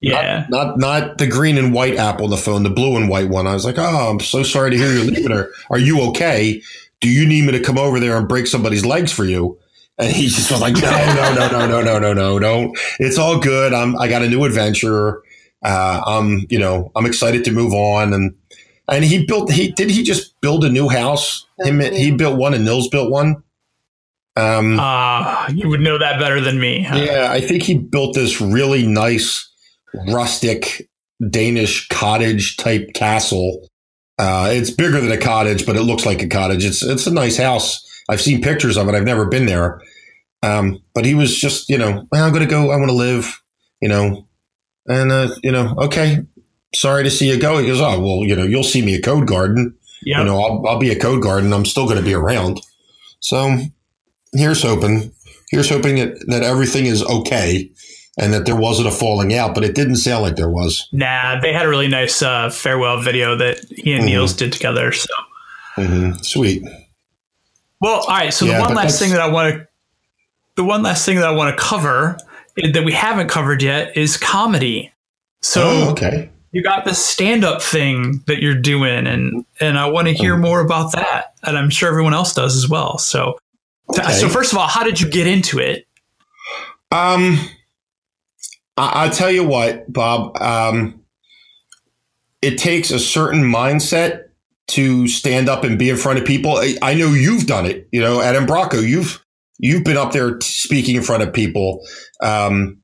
Yeah, not, not, not the green and white app on the phone, the blue and white one. I was like, oh, I'm so sorry to hear you're leaving. Are, are you okay? do you need me to come over there and break somebody's legs for you? And he just was like, no, no, no, no, no, no, no, no, no. It's all good. I'm, I got a new adventure. Uh, I'm, you know, I'm excited to move on. And, and he built, he, did he just build a new house? Him, he built one and Niels built one. Um, uh, you would know that better than me. Huh? Yeah. I think he built this really nice rustic Danish cottage type castle uh, it's bigger than a cottage, but it looks like a cottage. It's it's a nice house. I've seen pictures of it. I've never been there. Um, but he was just, you know, well, I'm going to go. I want to live, you know, and uh, you know, okay. Sorry to see you go. He goes, oh well, you know, you'll see me at Codegarden. Yep. You know, I'll, I'll be a Codegarden. I'm still going to be around. So here's hoping. Here's hoping that, that everything is okay and that there wasn't a falling out, but it didn't sound like there was. Nah, they had a really nice uh, farewell video that he and mm-hmm. Niels did together. So mm-hmm. sweet. Well, all right. So yeah, the one last thing that I want to, the one last thing that I want to cover that we haven't covered yet is comedy. So oh, okay. You got the stand-up thing that you're doing, and and I want to hear more about that, and I'm sure everyone else does as well. So, okay. so first of all, how did you get into it? Um, I, will tell you what, Bob. Um, it takes a certain mindset to stand up and be in front of people. I, I know you've done it. You know, at Umbraco, you've you've been up there speaking in front of people. Um,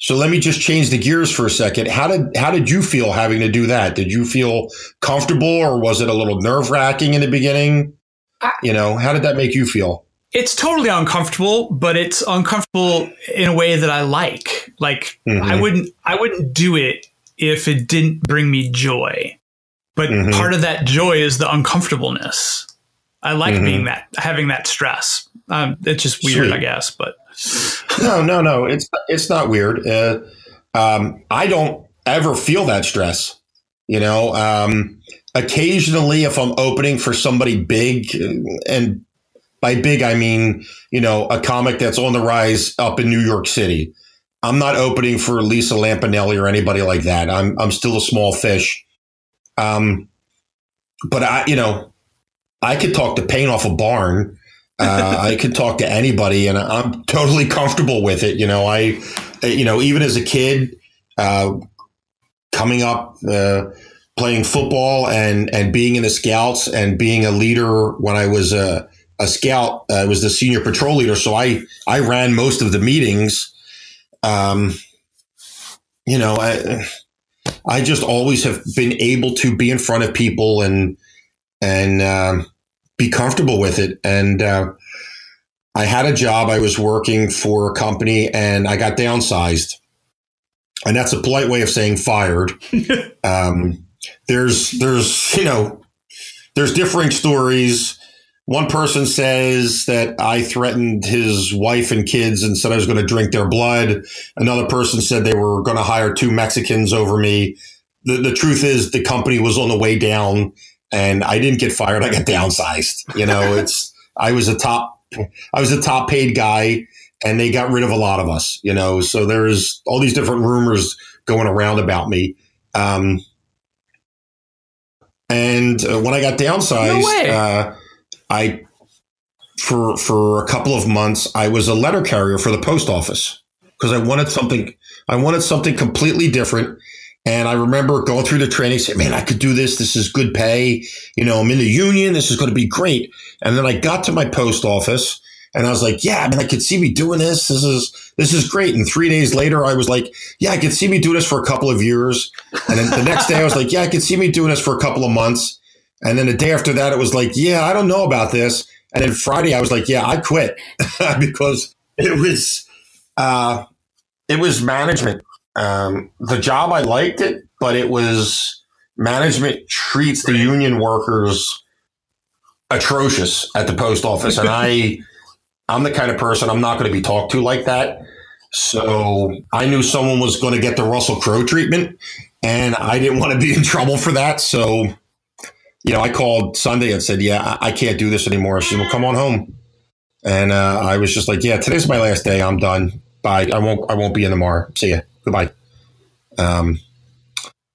so let me just change the gears for a second. How did how did you feel having to do that? Did you feel comfortable, or was it a little nerve wracking in the beginning? You know, how did that make you feel? it's totally uncomfortable, but it's uncomfortable in a way that I like. Like mm-hmm. I wouldn't I wouldn't do it if it didn't bring me joy. But mm-hmm. part of that joy is the uncomfortableness. I like mm-hmm. being that having that stress. Um, it's just weird, Sweet. I guess, but no, no, no. It's it's not weird. Uh, um, I don't ever feel that stress. You know, um, occasionally if I'm opening for somebody big and by big, I mean, you know, a comic that's on the rise up in New York City. I'm not opening for Lisa Lampanelli or anybody like that. I'm, I'm still a small fish. Um, but I, you know, I could talk to paint off a barn. Uh, I could talk to anybody and I'm totally comfortable with it. You know, I, you know, even as a kid, uh, coming up, uh, playing football and, and being in the scouts and being a leader when I was, a a scout. I uh, was the senior patrol leader, so I I ran most of the meetings. Um, you know, I I just always have been able to be in front of people and and um, be comfortable with it. And uh, I had a job. I was working for a company, and I got downsized. And that's a polite way of saying fired. um, there's there's you know there's differing stories one person says that I threatened his wife and kids and said I was going to drink their blood. Another person said they were going to hire two Mexicans over me. The, the truth is, the company was on the way down, and I didn't get fired. I got downsized. You know, it's I was a top, I was a top paid guy, and they got rid of a lot of us. You know, so there's all these different rumors going around about me. Um, and uh, when I got downsized, no uh, I for for a couple of months I was a letter carrier for the post office because I wanted something I wanted something completely different. And I remember going through the training, saying, "Man, I could do this. This is good pay. You know, I'm in the union. This is going to be great." And then I got to my post office, and I was like, "Yeah, I I could see me doing this. This is this is great." And three days later, I was like, "Yeah, I could see me doing this for a couple of years." And then the next day, I was like, "Yeah, I could see me doing this for a couple of months." And then the day after that, it was like, yeah, I don't know about this. And then Friday, I was like, yeah, I quit because it was, uh, it was management. Um, the job, I liked it, but it was management treats the union workers atrocious at the post office. And I, I'm the kind of person I'm not going to be talked to like that. So I knew someone was going to get the Russell Crowe treatment and I didn't want to be in trouble for that. So you know, I called Sunday and said, "Yeah, I, I can't do this anymore." She said, "Well, come on home." And uh, I was just like, "Yeah, today's my last day. I'm done. Bye. I won't. I won't be in tomorrow. See ya. Goodbye." Um,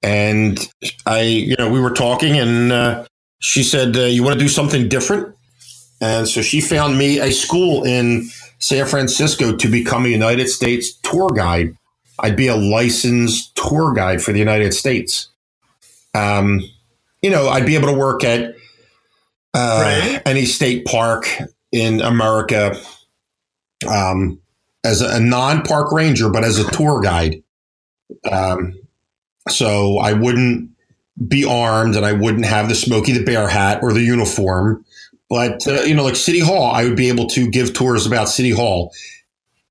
and I, you know, we were talking, and uh, she said, uh, "You want to do something different?" And so she found me a school in San Francisco to become a United States tour guide. I'd be a licensed tour guide for the United States. Um, you know, I'd be able to work at uh, right. any state park in America um, as a, a non-park ranger, but as a tour guide. Um, so I wouldn't be armed, and I wouldn't have the Smokey the Bear hat or the uniform. But uh, you know, like City Hall, I would be able to give tours about City Hall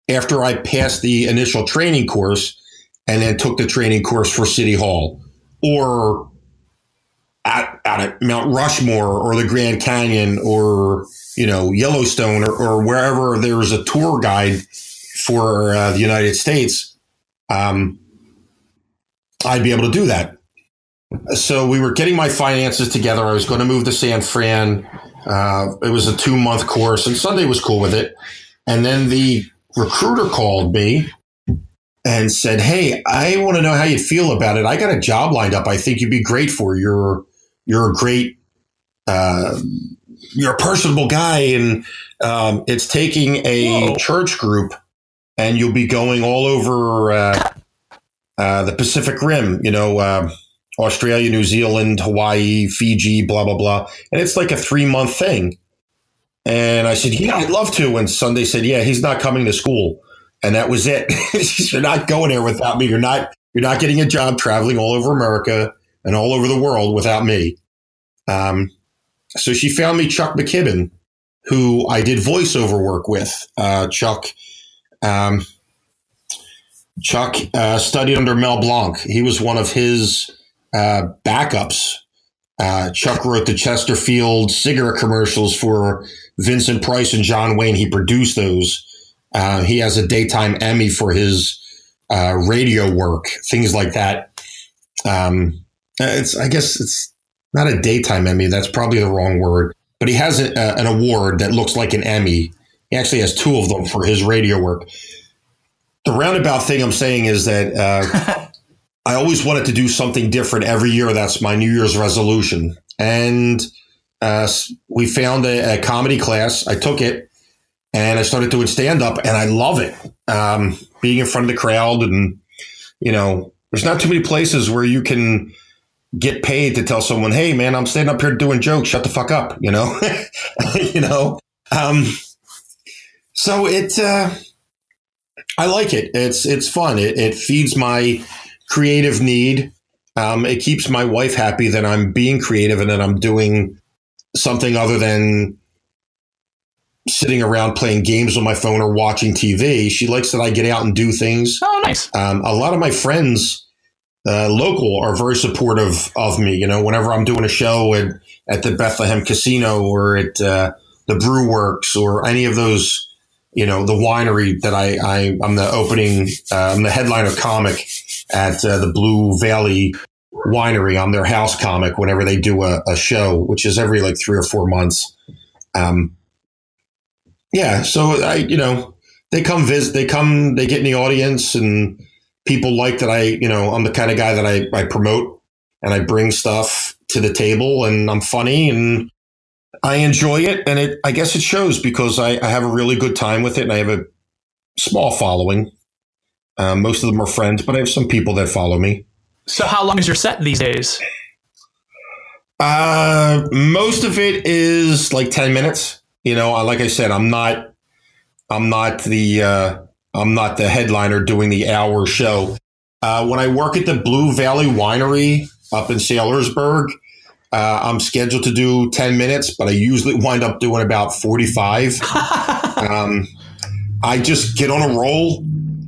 after I passed the initial training course, and then took the training course for City Hall, or at, at Mount Rushmore or the Grand Canyon or you know Yellowstone or, or wherever there's a tour guide for uh, the United States, um, I'd be able to do that. So we were getting my finances together. I was going to move to San Fran. Uh, it was a two month course, and Sunday was cool with it. And then the recruiter called me and said, "Hey, I want to know how you feel about it. I got a job lined up. I think you'd be great for. You're you're a great, uh, you're a personable guy, and um, it's taking a Whoa. church group, and you'll be going all over uh, uh, the Pacific Rim. You know." Uh, Australia, New Zealand, Hawaii, Fiji, blah, blah, blah. And it's like a three month thing. And I said, Yeah, I'd love to. And Sunday said, Yeah, he's not coming to school and that was it. you're not going there without me. You're not you're not getting a job traveling all over America and all over the world without me. Um, so she found me Chuck McKibben, who I did voiceover work with. Uh, Chuck, um, Chuck uh, studied under Mel Blanc. He was one of his uh, backups. Uh, Chuck wrote the Chesterfield cigarette commercials for Vincent Price and John Wayne. He produced those. Uh, he has a daytime Emmy for his uh, radio work, things like that. Um, it's, I guess it's not a daytime Emmy. That's probably the wrong word. But he has a, an award that looks like an Emmy. He actually has two of them for his radio work. The roundabout thing I'm saying is that uh, I always wanted to do something different every year. That's my New Year's resolution. And uh, we found a, a comedy class. I took it and I started doing stand up, and I love it. Um, being in front of the crowd, and you know, there's not too many places where you can get paid to tell someone, "Hey, man, I'm standing up here doing jokes. Shut the fuck up." You know, you know. Um, so it, uh, I like it. It's it's fun. It, it feeds my creative need. Um, it keeps my wife happy that I'm being creative and that I'm doing something other than sitting around playing games on my phone or watching TV. She likes that I get out and do things. Oh, nice. Um, a lot of my friends, uh, local, are very supportive of me. You know, whenever I'm doing a show at, at the Bethlehem Casino or at uh, the Brew Works or any of those, you know, the winery that I, I I'm the opening, uh, I'm the headliner comic at uh, the Blue Valley Winery. I'm their house comic whenever they do a, a show, which is every like three or four months. Um, yeah, so I, you know, they come visit, they come, they get in the audience, and people like that. I, you know, I'm the kind of guy that I, I promote and I bring stuff to the table, and I'm funny and I enjoy it, and it. I guess it shows because I, I have a really good time with it, and I have a small following. Um, most of them are friends, but I have some people that follow me. So, how long is your set these days? Uh, most of it is like ten minutes. You know, like I said, I'm not, I'm not the, uh, I'm not the headliner doing the hour show. Uh, when I work at the Blue Valley Winery up in Saylorsburg, uh, I'm scheduled to do 10 minutes, but I usually wind up doing about 45. um, I just get on a roll,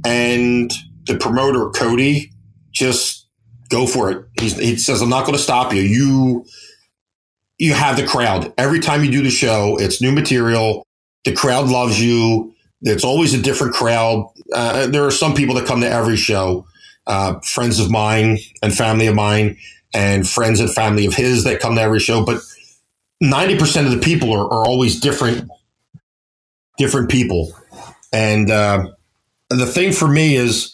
and the promoter, Cody, just go for it. He's, he says, I'm not going to stop you. You you have the crowd. Every time you do the show, it's new material. The crowd loves you. It's always a different crowd. Uh, there are some people that come to every show, uh, friends of mine and family of mine, and friends and family of his that come to every show. But 90% of the people are, are always different, different people. And uh, the thing for me is,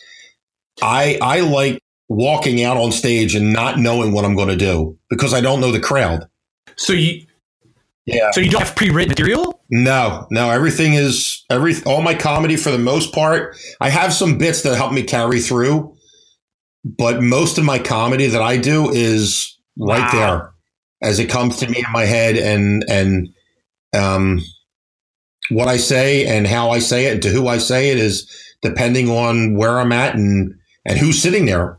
I, I like walking out on stage and not knowing what I'm going to do because I don't know the crowd. So you, yeah. So you don't have pre-written material? No, no. Everything is every all my comedy for the most part. I have some bits that help me carry through, but most of my comedy that I do is wow. right there as it comes to me in my head and and um what I say and how I say it and to who I say it is depending on where I'm at and and who's sitting there.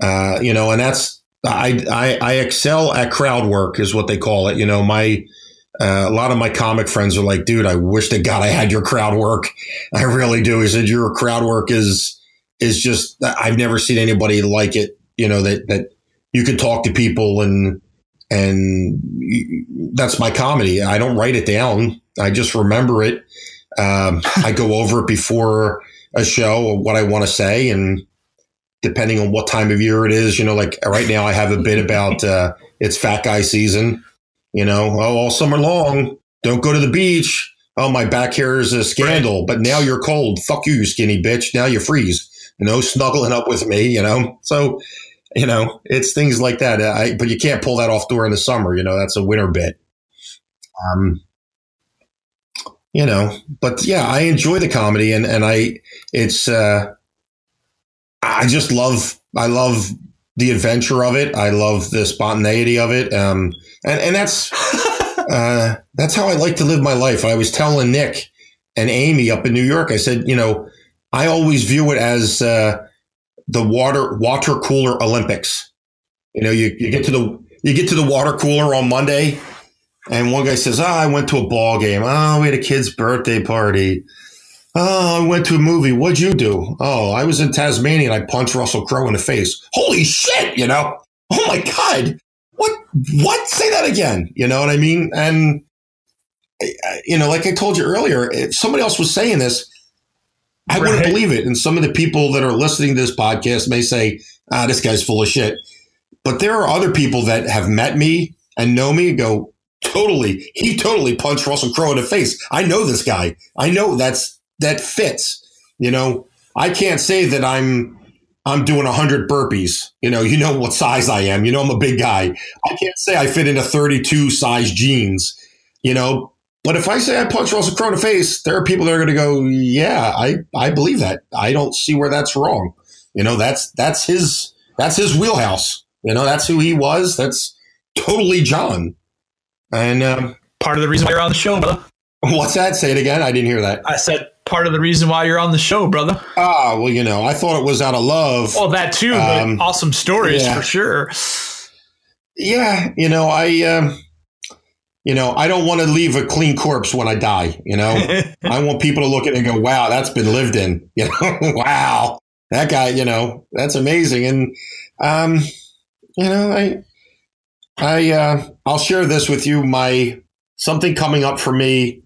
Uh, you know, and that's I, I, I excel at crowd work is what they call it. You know, my uh, a lot of my comic friends are like, dude, I wish to God I had your crowd work. I really do. He said your crowd work is is just I've never seen anybody like it. You know that that you can talk to people and and that's my comedy. I don't write it down. I just remember it. Um, I go over it before a show what I want to say, and depending on what time of year it is, you know, like right now I have a bit about uh, it's fat guy season. You know, oh, all summer long, don't go to the beach. Oh, my back hair is a scandal, right. but now you're cold. Fuck you, you skinny bitch. Now you freeze. You know, snuggling up with me. You know, so you know it's things like that. I, but you can't pull that off during the summer. You know, that's a winter bit. Um, you know, but yeah, I enjoy the comedy, and and I it's uh, I just love I love the adventure of it. I love the spontaneity of it. Um, and and that's uh, that's how I like to live my life. I was telling Nick and Amy up in New York. I said, you know, I always view it as uh, the water water cooler Olympics. You know, you, you get to the you get to the water cooler on Monday, and one guy says, "Oh, I went to a ball game. Oh, we had a kid's birthday party." Oh, I went to a movie. What'd you do? Oh, I was in Tasmania and I punched Russell Crowe in the face. Holy shit, you know? Oh my God. What? What? Say that again. You know what I mean? And, you know, like I told you earlier, if somebody else was saying this, I right. wouldn't believe it. And some of the people that are listening to this podcast may say, ah, this guy's full of shit. But there are other people that have met me and know me and go, totally, he totally punched Russell Crowe in the face. I know this guy. I know that's that fits. You know, I can't say that I'm I'm doing 100 burpees. You know, you know what size I am. You know, I'm a big guy. I can't say I fit into 32 size jeans, you know. But if I say I punch Russell Crowe in the face, there are people that are going to go, yeah, I, I believe that. I don't see where that's wrong. You know, that's that's his that's his wheelhouse. You know, that's who he was. That's totally John. And um, part of the reason why you're on the show, brother. What's that? Say it again. I didn't hear that. I said part of the reason why you're on the show, brother. Ah, well, you know, I thought it was out of love. Well, that too, um, awesome stories yeah. for sure. Yeah, you know, I, um, you know, I don't want to leave a clean corpse when I die. You know, I want people to look at it and go, "Wow, that's been lived in." You know, wow, that guy. You know, that's amazing. And, um, you know, I, I, uh, I'll share this with you. My something coming up for me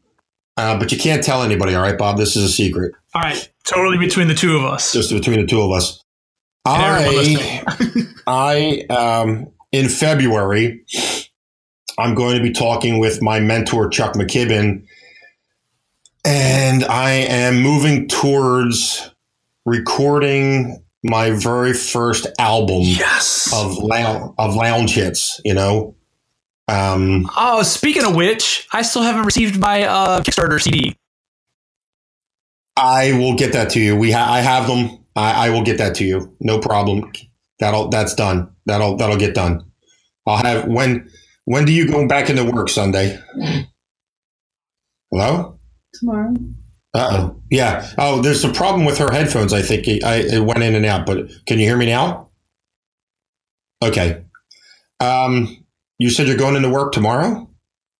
uh, but you can't tell anybody, all right, Bob? This is a secret. All right, totally between the two of us. Just between the two of us. I, I, um, in February, I'm going to be talking with my mentor Chuck McKibben, and I am moving towards recording my very first album yes. of of lounge hits. You know, um, oh, speaking of which, I still haven't received my uh, Kickstarter CD. I will get that to you. We ha- I have them. I-, I will get that to you. No problem. That'll that's done. That'll that'll get done. I'll have when when do you go back into work Sunday? Hello. Tomorrow. Uh oh. Yeah. Oh, there's a problem with her headphones. I think it, I, it went in and out. But can you hear me now? Okay. Um, you said you're going into work tomorrow,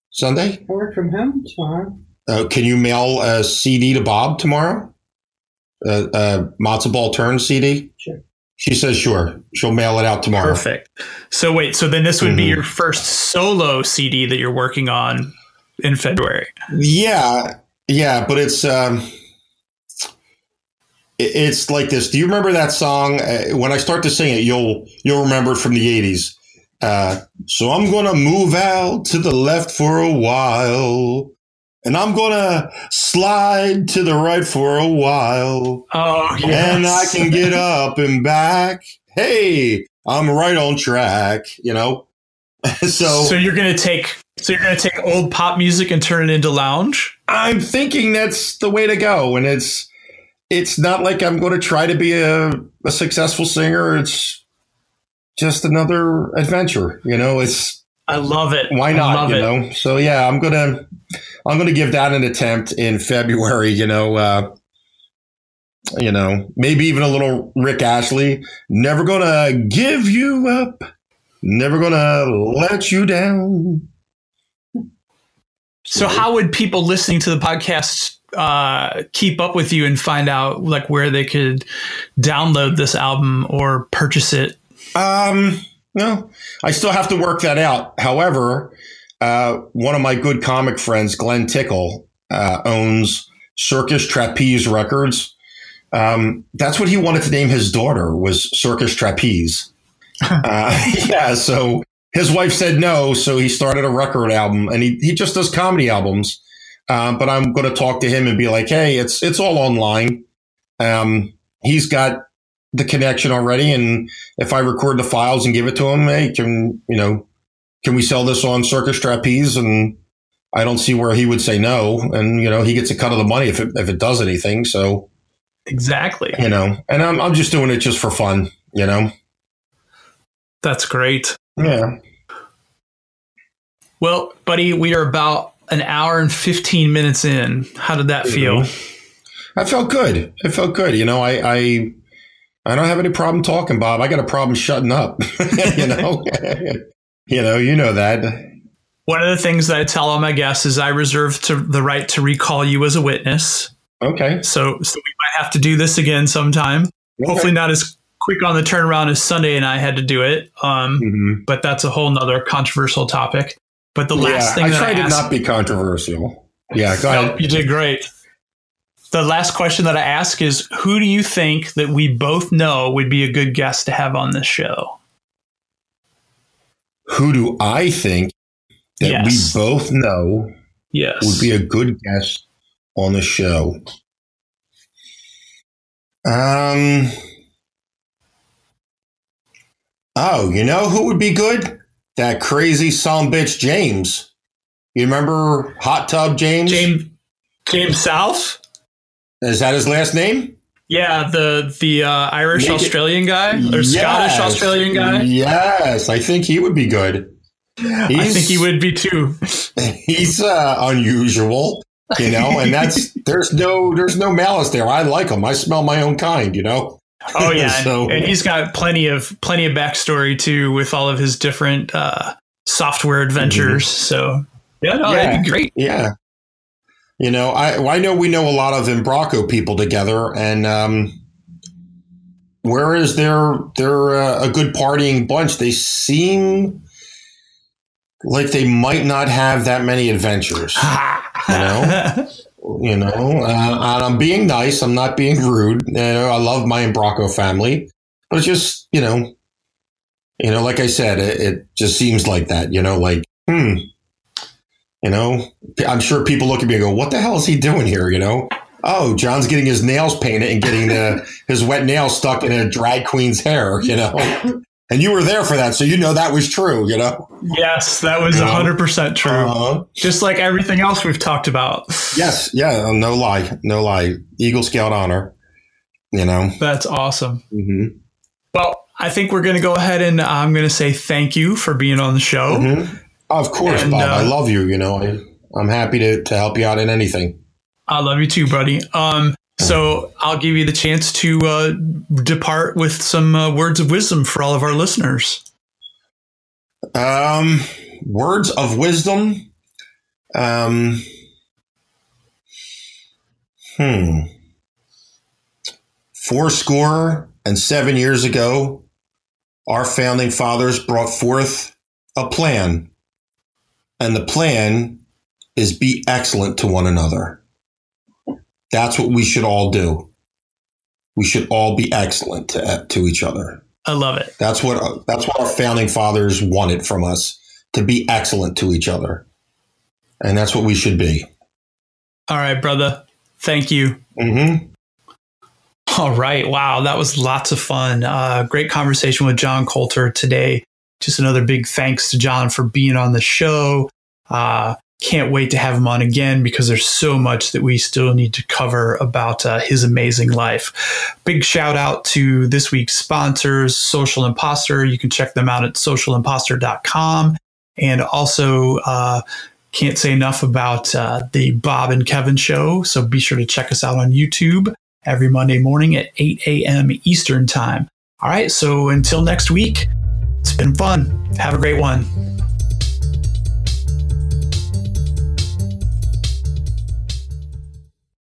Sunday. I work from home tomorrow. Uh, can you mail a CD to Bob tomorrow? A, a matzo ball turn CD. Sure. She says sure. She'll mail it out tomorrow. Perfect. So wait, so then this would mm-hmm. be your first solo CD that you're working on in February. Yeah, yeah, but it's um, it's like this. Do you remember that song? Uh, when I start to sing it, you'll you'll remember it from the '80s. Uh, so I'm going to move out to the left for a while. And I'm going to slide to the right for a while. Oh, yes. And I can get up and back. Hey, I'm right on track, you know? so, so you're going to take so you're to take old pop music and turn it into lounge? I'm thinking that's the way to go. And it's, it's not like I'm going to try to be a, a successful singer. It's just another adventure. You know, it's I love it. Why not? You it. know, so yeah, I'm gonna I'm gonna give that an attempt in February. You know, uh, you know, maybe even a little Rick Astley. Never gonna give you up. Never gonna let you down. So, how would people listening to the podcast uh, keep up with you and find out like where they could download this album or purchase it um, No, I still have to work that out. However, uh, one of my good comic friends, Glenn Tickle, uh, owns Circus Trapeze Records. Um, that's what he wanted to name his daughter was Circus Trapeze. uh, yeah, so his wife said no, so he started a record album, and he he just does comedy albums. Um, but I'm going to talk to him and be like, hey, it's it's all online. Um, he's got the connection already, and if I record the files and give it to him, hey, can you know, can we sell this on Circus Trapeze? And I don't see where he would say no, and you know, he gets a cut of the money if it if it does anything. So exactly, you know, and I'm I'm just doing it just for fun, you know. That's great. Yeah. Well, buddy, we are about an hour and 15 minutes in. How did that feel? Mm-hmm. I felt good. It felt good. You know, I, I, I don't have any problem talking, Bob. I got a problem shutting up. you know, you know, you know that. One of the things that I tell all my guests is I reserve to the right to recall you as a witness. Okay. So, so we might have to do this again sometime. Okay. Hopefully, not as quick on the turnaround as Sunday and I had to do it. Um, mm-hmm. But that's a whole nother controversial topic. But the last yeah, thing I that tried I to asked, not be controversial. Yeah, go no, ahead. you did great. The last question that I ask is Who do you think that we both know would be a good guest to have on this show? Who do I think that Yes. we both know Yes. would be a good guest on the show? Um. Oh, you know who would be good? That crazy son bitch James. You remember Hot Tub James? James James South? Is that his last name? Yeah, the the uh, Irish Make it- Australian guy or Yes. Scottish Australian guy. Yes, I think he would be good. I think he would be too. He's uh, unusual, you know, and that's there's no there's no malice there. I like him. I smell my own kind, you know. Oh yeah, So- and he's got plenty of plenty of backstory too with all of his different uh, software adventures. So yeah, no, Mm-hmm. Yeah. that'd be great. Yeah. You know, I I know we know a lot of Umbraco people together, and um, whereas they're they're uh, a good partying bunch, they seem like they might not have that many adventures. you know? you know, uh, and I'm being nice. I'm not being rude. You know, I love my Umbraco family, but it's just you know, you know, like I said, it, it just seems like that. You know, like hmm. You know, I'm sure people look at me and go, "What the hell is he doing here?" You know, oh, John's getting his nails painted and getting the his wet nails stuck in a drag queen's hair. You know, and you were there for that, so you know that was true. You know, yes, that was hundred percent true. uh-huh. Just like everything else we've talked about. yes, yeah, no lie, no lie, Eagle Scout honor. You know, That's awesome. hmm Well, I think we're going to go ahead and I'm going to say thank you for being on the show. Mhm. Of course, And, Bob. uh, I love you. You know, I, I'm happy to, to help you out in anything. I love you too, buddy. Um, so I'll give you the chance to uh, depart with some uh, words of wisdom for all of our listeners. Um, words of wisdom. Um, hmm. Four score and seven years ago, our founding fathers brought forth a plan, and the plan is be excellent to one another. That's what we should all do. We should all be excellent to, to each other. I love it. That's what that's what our founding fathers wanted from us to be excellent to each other, and that's what we should be. All right, brother. Thank you. Mm-hmm. All right. Wow. That was lots of fun. Uh, great conversation with John Coulter today. Just another big thanks to John for being on the show. Uh, can't wait to have him on again because there's so much that we still need to cover about uh, his amazing life. Big shout out to this week's sponsors, Social Imposter. You can check them out at socialimposter.com. And also, uh, can't say enough about uh, the Bob and Kevin show. So be sure to check us out on YouTube every Monday morning at 8 a.m. Eastern Time. All right. So until next week, it's been fun. Have a great one.